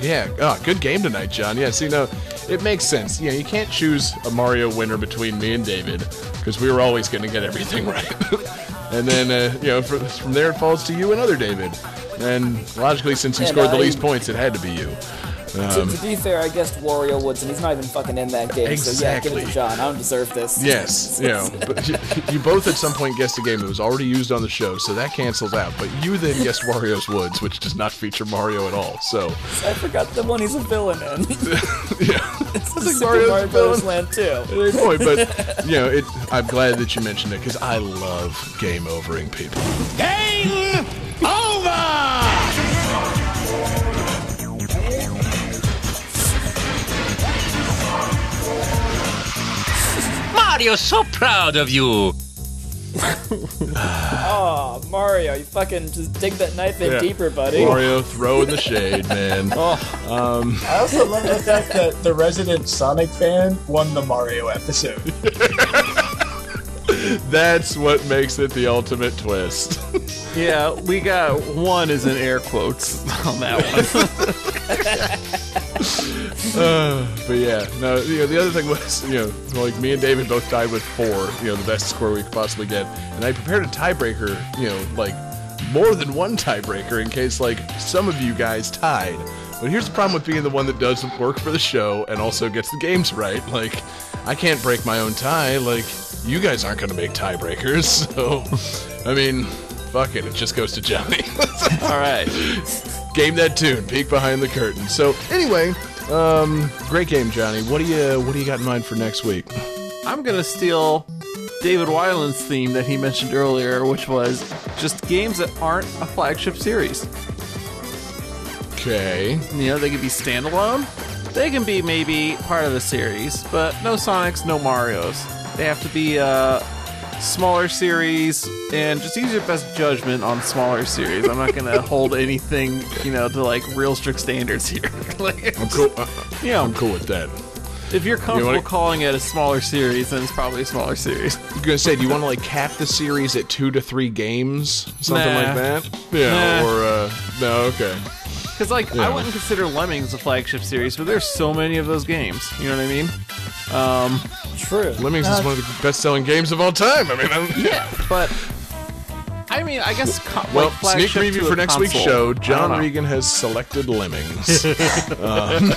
yeah, oh, good game tonight, John. Yeah, see, no, it makes sense. Yeah, you can't choose a Mario winner between me and David because we were always going to get everything right. And then uh, you know fr- from there it falls to you and other David. And logically, since you scored the least points, it had to be you. To, to um, be fair, I guessed Wario Woods, and he's not even fucking in that game. So yeah, give it Exactly. to John. I don't deserve this. Yes, you know, but you, you both at some point guessed a game that was already used on the show, so that cancels out. But you then guessed Wario's Woods, which does not feature Mario at all. So, I forgot the one he's a villain in. yeah, it's think Super Mario a Bros. villain. Land 2. at any point. But you know, it. I'm glad that you mentioned it because I love game overing people. Game Mario's so proud of you. Oh, Mario, you fucking just dig that knife in Yeah. deeper, buddy. Mario, throw in the shade, man. Oh. Um, I also love the fact that the resident Sonic fan won the Mario episode. That's what makes it the ultimate twist. Yeah, we got one is in air quotes on that one. Uh, but yeah, no. You know, the other thing was, you know, like me and David both died with four. You know, the best score we could possibly get, and I prepared a tiebreaker. You know, like more than one tiebreaker in case like some of you guys tied. But here's the problem with being the one that does work for the show and also gets the games right. Like, I can't break my own tie. Like, you guys aren't going to make tiebreakers. So, I mean, fuck it. It just goes to Johnny. All right. game that tune, peek behind the curtain. So anyway, um, great game, Johnny. What do you what do you got in mind for next week? I'm gonna steal David Weiland's theme that he mentioned earlier, which was just games that aren't a flagship series. Okay, You know, they could be standalone. They can be maybe part of the series, but no Sonics, no Mario's. They have to be uh, smaller series, and just use your best judgment on smaller series. I'm not gonna hold anything, you know, to like real strict standards here. like, I'm cool. Uh, you know, I'm cool with that. if you're comfortable wanna- calling it a smaller series, then it's probably a smaller series. I'm gonna say, do you want to like cap the series at two to three games, something Nah. like that? Yeah, Nah. or uh, no? Okay, Because, like, Yeah. I wouldn't consider Lemmings a flagship series, but there's so many of those games. You know what I mean? Um, True. Lemmings is one of the best-selling games of all time. I mean, I'm, yeah, but I mean, I guess co- Well, like sneak preview to for a next week's show. John know. Regan has selected Lemmings. um,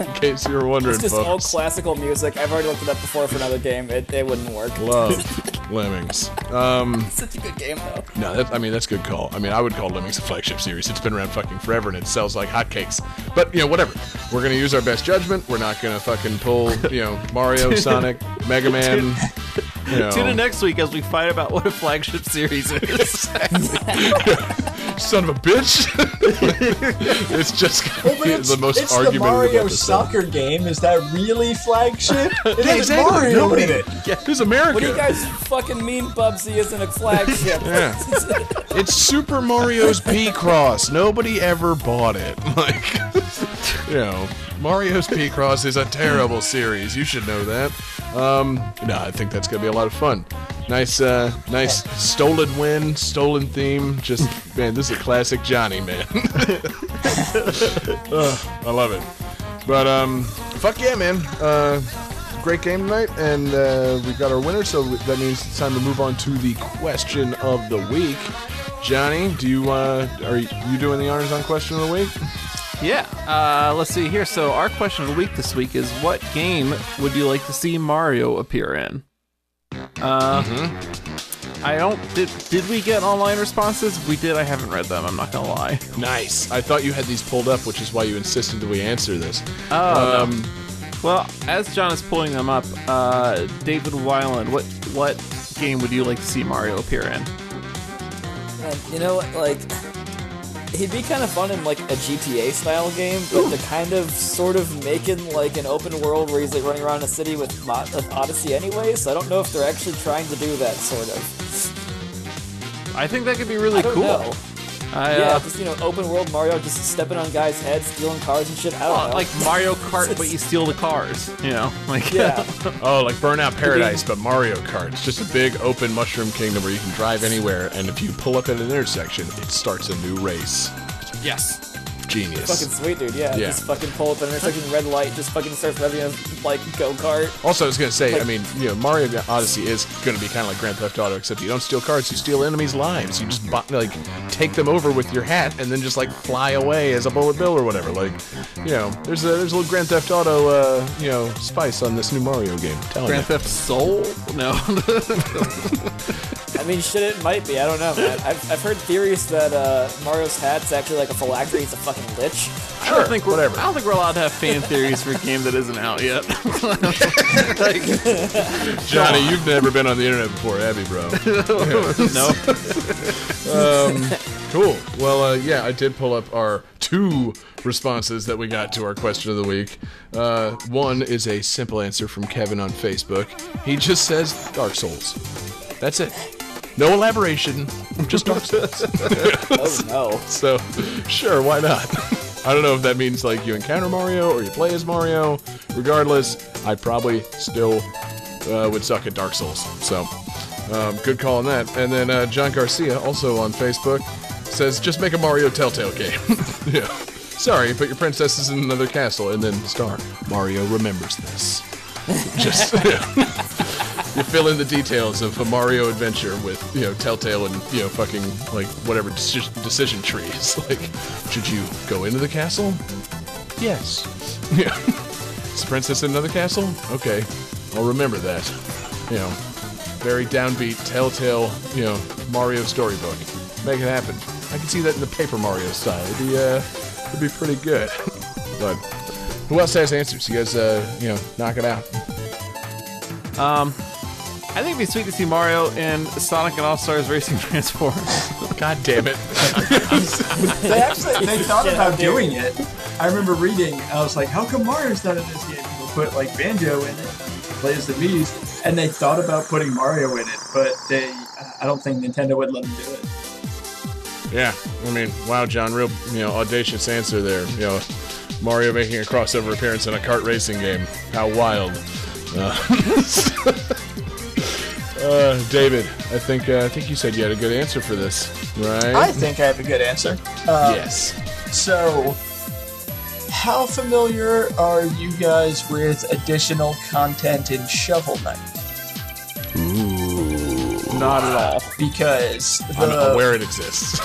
in case you were wondering, It's just all folks. classical music. I've already looked it up before for another game. It, it wouldn't work. Love Lemmings. Um, Such a good game, though. no, that, I mean that's a good call. I mean, I would call Lemmings a flagship series. It's been around fucking forever and it sells like hotcakes. But you know, whatever. We're gonna use our best judgment. We're not gonna fucking pull, you know, Mario, Sonic, Mega Man. You know, Tune in next week as we fight about what a flagship series is. son of a bitch. it's just Well, it's, the most it's the argumentative Mario episode. soccer game. Is that really flagship? It has exactly. Mario Nobody- in it. This America. What do you guys fucking mean Bubsy isn't a flagship? Yeah. It's Super Mario's Picross. Nobody ever bought it. Like, you know, Mario's Picross is a terrible series. You should know that. Um, no, I think that's gonna be a lot of fun. Nice, uh, nice stolen win, stolen theme. Just man, this is a classic Johnny man. Ugh, I love it. But um, fuck yeah, man. Uh, great game tonight, and uh, we got our winner. So that means it's time to move on to the question of the week. Johnny, do you uh, are you doing the honors on question of the week? yeah. Uh, let's see here. So our question of the week this week is: What game would you like to see Mario appear in? Uh, I don't. Did did we get online responses? We did. I haven't read them. I'm not gonna lie. Nice. I thought you had these pulled up, which is why you insisted that we answer this. Oh, Um, Well, as John is pulling them up, uh, David Weiland, what what game would you like to see Mario appear in? And you know? Like, he'd be kind of fun in like a GTA style game, but to kind of sort of making like an open world where he's like running around a city with, Mo- with Odyssey anyway. So I don't know if they're actually trying to do that sort of. I think that could be really cool. know. I, Yeah, uh, just you know, open world Mario just stepping on guys' heads, stealing cars and shit. I don't well, know. like Mario Kart, but you steal the cars. You know, like yeah, oh, like Burnout Paradise, but Mario Kart. It's just a big open mushroom kingdom where you can drive anywhere, and if you pull up at an intersection, it starts a new race. yes. Genius. Fucking sweet, dude. Yeah, Yeah. just fucking pull up an intersecting red light, just fucking starts revving a like go kart. Also, I was gonna say, I mean, you know, Mario Odyssey is gonna be kind of like Grand Theft Auto, except you don't steal cars, you steal enemies' lives. You just bu- like take them over with your hat and then just like fly away as a bullet bill or whatever. Like, you know, there's a there's a little Grand Theft Auto, uh, you know, spice on this new Mario game. I'm telling Grand you. Theft Soul? No. I mean, shit, it might be. I don't know, man. I've, I've heard theories that uh, Mario's hat's actually like a phylactery. It's a fucking lich. I don't think we're, whatever. I don't think we're allowed to have fan theories for a game that isn't out yet. like, Johnny, you've never been on the internet before, have you, bro? no. Cool. Well, uh, yeah, I did pull up our two responses that we got to our question of the week. Uh, one is a simple answer from Kevin on Facebook. He just says Dark Souls. That's it. No elaboration, just Dark Souls. Oh no. so, sure, why not? I don't know if that means like you encounter Mario or you play as Mario. Regardless, I probably still uh, would suck at Dark Souls. So, um, good call on that. And then uh, John Garcia, also on Facebook, says just make a Mario Telltale game. yeah. Sorry, but your princess is in another castle, and then star Mario remembers this. Just yeah. You fill in the details of a Mario adventure with you know Telltale and you know fucking like whatever deci- decision trees. Like, should you go into the castle? Yes. Yeah. Is the princess in another castle? Okay, I'll remember that. You know, very downbeat Telltale you know Mario storybook. Make it happen. I can see that in the Paper Mario style. It'd be uh, it'd be pretty good. but who else has answers? You guys, uh, you know, knock it out. Um, I think it'd be sweet to see Mario in Sonic and All Stars Racing Transform. God damn it. They actually they thought Get about doing it. I remember reading. I was like, "How come Mario's not in this game?" People put like Banjo in it, plays the Mii's, and they thought about putting Mario in it, but they. I don't think Nintendo would let them do it. Yeah, I mean, wow, John, real you know audacious answer there. You know, Mario making a crossover appearance in a kart racing game. How wild. Uh, uh, David, I think uh, I think you said you had a good answer for this, right? I think I have a good answer. Uh, yes. So, how familiar are you guys with additional content in Shovel Knight? Not at all. Because I'm the, aware it exists.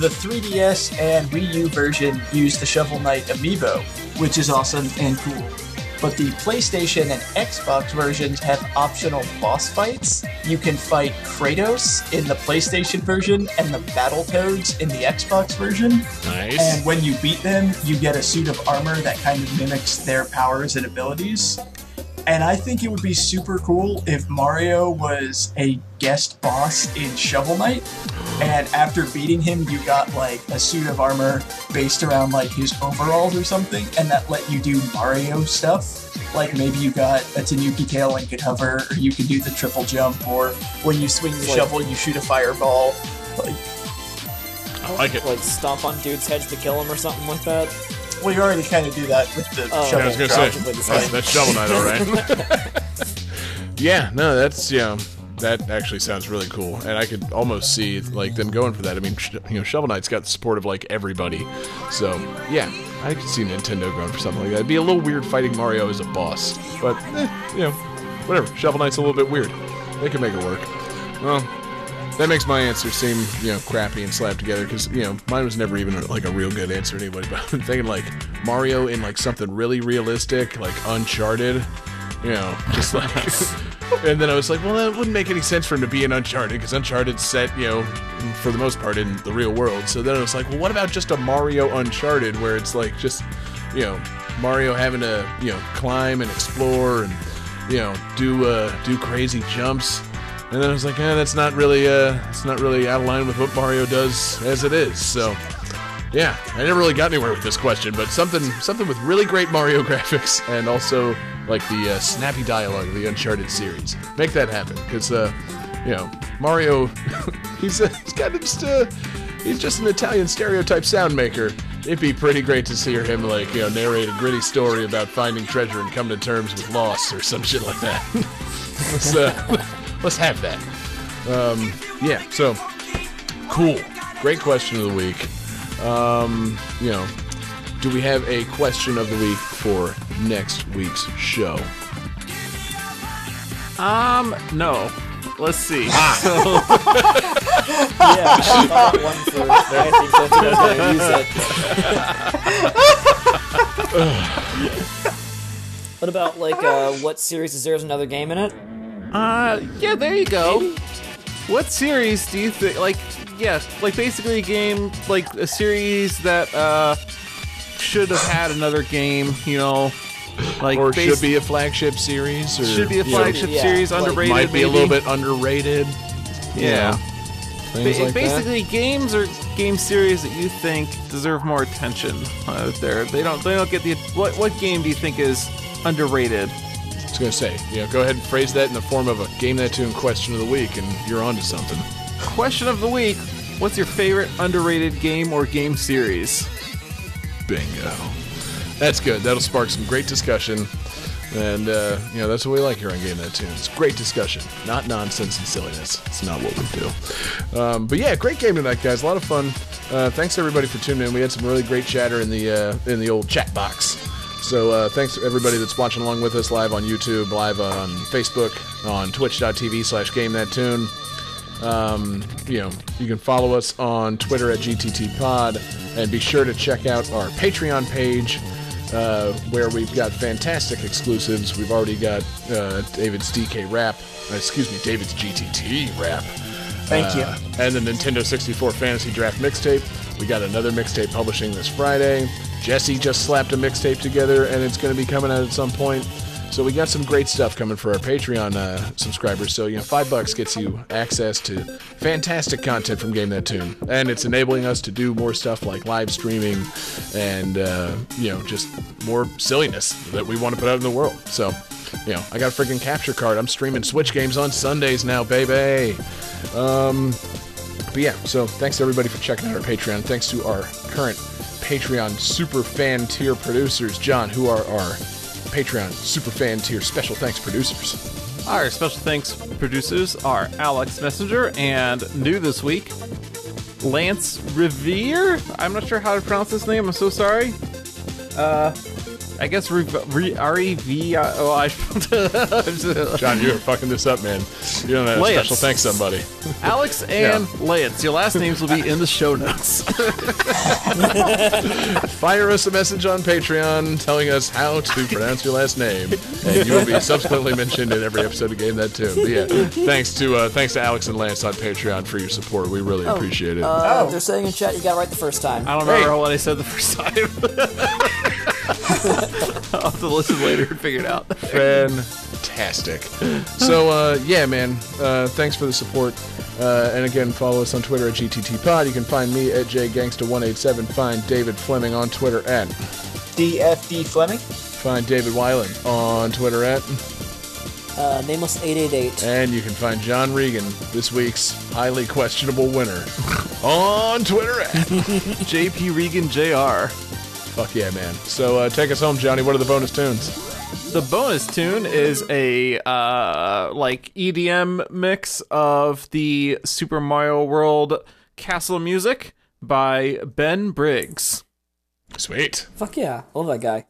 the 3DS and Wii U version use the Shovel Knight amiibo, which is awesome and cool. But the PlayStation and Xbox versions have optional boss fights. You can fight Kratos in the PlayStation version and the Battletoads in the Xbox version. nice. And when you beat them, you get a suit of armor that kind of mimics their powers and abilities. And I think it would be super cool if Mario was a guest boss in Shovel Knight. And after beating him, you got like a suit of armor based around like his overalls or something, and that let you do Mario stuff. Like maybe you got a Tanuki tail and could hover, or you could do the triple jump, or when you swing the Like- shovel, you shoot a fireball. Like, I like it. Like stomp on dudes' heads to kill them or something like that. Well, you already kind of do that with the Oh, Yeah, I shovel was gonna say Probably that's, that's Shovel Knight, all right. yeah, no, that's yeah, that actually sounds really cool, and I could almost see like them going for that. I mean, sh- you know, Shovel Knight's got the support of like everybody, so yeah, I could see Nintendo going for something like that. It'd be a little weird fighting Mario as a boss, but eh, you know, whatever. Shovel Knight's a little bit weird. They can make it work. Well, that makes my answer seem, you know, crappy and slapped together because, you know, mine was never even like a real good answer to anybody. But I'm thinking like Mario in like something really realistic, like Uncharted, you know, just like. and then I was like, well, that wouldn't make any sense for him to be in Uncharted because Uncharted's set, you know, for the most part in the real world. So then I was like, well, what about just a Mario Uncharted where it's like just, you know, Mario having to, you know, climb and explore and, you know, do uh, do crazy jumps. And then I was like, eh, that's not really, uh, it's not really out of line with what Mario does as it is. So, yeah, I never really got anywhere with this question, but something, something with really great Mario graphics and also like the uh, snappy dialogue of the Uncharted series. Make that happen, because, uh, you know, Mario, he's, uh, he's kind of just, uh, he's just an Italian stereotype sound maker. It'd be pretty great to see him like, you know, narrate a gritty story about finding treasure and coming to terms with loss or some shit like that. let's, uh, let's have that. Um, yeah, so cool. Great question of the week. Um, you know, do we have a question of the week for next week's show? Um, no. Let's see. Ah. So, Yeah, I thought one for I think so too. I was gonna use it. what about like uh, what series deserves another game in it? Uh, yeah, there you go. What series do you think? Like, yeah, like basically a game, like a series that uh should have had another game. You know, like Or bas- should be a flagship series? Or should be a flagship Yeah, series, like- underrated. might be maybe. a little bit underrated. you Yeah. know, Ba- like that. basically, games or game series that you think deserve more attention. out they're, they don't. They don't get the. What what game do you think is underrated? I was gonna say, you know, go ahead and phrase that in the form of a game that tune question of the week, and you're onto something. Question of the week: What's your favorite underrated game or game series? Bingo. That's good. That'll spark some great discussion, and uh, you know that's what we like here on Game That Tunes. Great discussion, not nonsense and silliness. It's not what we do. Um, but yeah, great game tonight, guys. A lot of fun. Uh, thanks everybody for tuning in. We had some really great chatter in the uh, in the old chat box. So uh, thanks to everybody that's watching along with us live on YouTube, live on Facebook, on twitch.tv slash game that tune. Um, you know, you can follow us on Twitter at GTT Pod, and be sure to check out our Patreon page, uh, where we've got fantastic exclusives. We've already got uh, David's DK rap, uh, excuse me, David's GTT rap, Thank you. uh, and the Nintendo 64 Fantasy Draft mixtape. We got another mixtape publishing this Friday. Jesse just slapped a mixtape together, and it's going to be coming out at some point. So we got some great stuff coming for our Patreon uh, subscribers. So you know, five bucks gets you access to fantastic content from Game That Tune, and it's enabling us to do more stuff like live streaming, and uh, you know, just more silliness that we want to put out in the world. So, you know, I got a freaking capture card. I'm streaming Switch games on Sundays now, baby. Um, but yeah, so thanks everybody for checking out our Patreon. Thanks to our current Patreon super fan tier producers, John, who are our Patreon super fan tier special thanks producers. Our special thanks producers are Alex Messenger and new this week, Lance Revere. I'm not sure how to pronounce this name. I'm so sorry. Uh, I guess Re- Re- R-E-V. uh, Oh, I. John, you are fucking this up, man. You don't have to Lance. special thanks somebody. Alex and Lance. Your last names will be in the show notes. Fire us a message on Patreon telling us how to pronounce your last name, and you will be subsequently mentioned in every episode of Game That Tune. But yeah, thanks to uh, thanks to Alex and Lance on Patreon for your support. We really appreciate it. Uh, Oh. They're saying in chat you got it right the first time. I don't remember what I said the first time. I'll have to listen later and figure it out. Fantastic. So uh, yeah, man. Uh, thanks for the support. Uh, and again, follow us on Twitter at GTT Pod. You can find me at JGangsta187. Find David Fleming on Twitter at. DFD Fleming. Find David Weiland on Twitter at. Uh, nameless eight eight eight. And you can find John Regan, this week's highly questionable winner, on Twitter at. JP Regan Jr. Fuck yeah, man. So uh, take us home, Johnny. What are the bonus tunes? The bonus tune is a uh, like EDM mix of the Super Mario World castle music by Ben Briggs. Sweet. Fuck yeah, love that guy.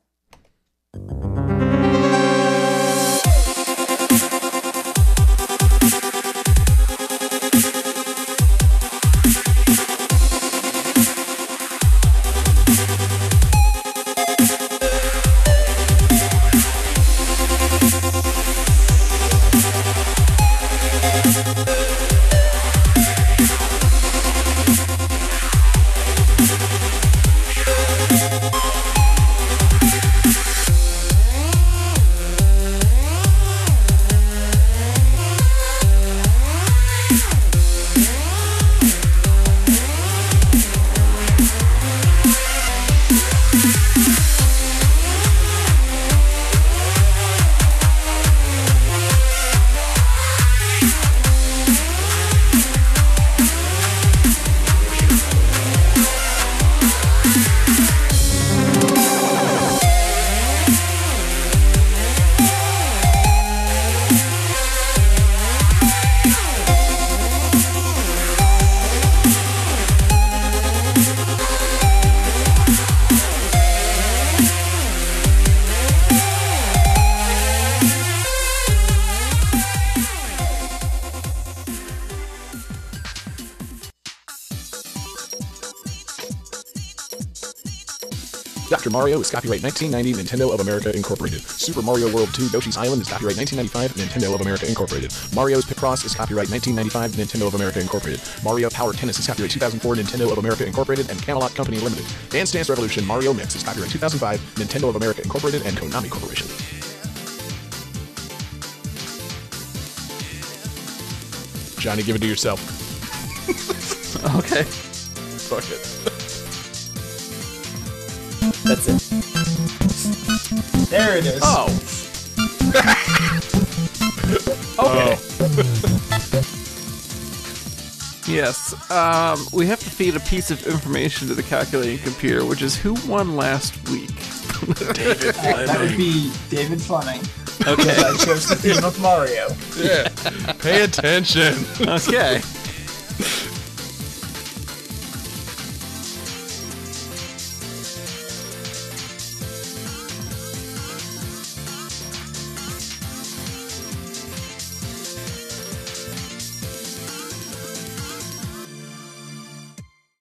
Mario is copyright 1990 Nintendo of America Incorporated. Super Mario World 2 Yoshi's Island is copyright 1995 Nintendo of America Incorporated. Mario's Picross is copyright 1995 Nintendo of America Incorporated. Mario Power Tennis is copyright 2004 Nintendo of America Incorporated and Camelot Company Limited. Dance Dance Revolution Mario Mix is copyright 2005 Nintendo of America Incorporated and Konami Corporation. Johnny, give it to yourself. Okay. Fuck it. That's it. There it is. Oh. okay. Yes. Um, we have to feed a piece of information to the calculating computer, which is who won last week. David Uh, that would be David Fleming. Okay. I chose the theme of Mario. Yeah. Pay attention. okay.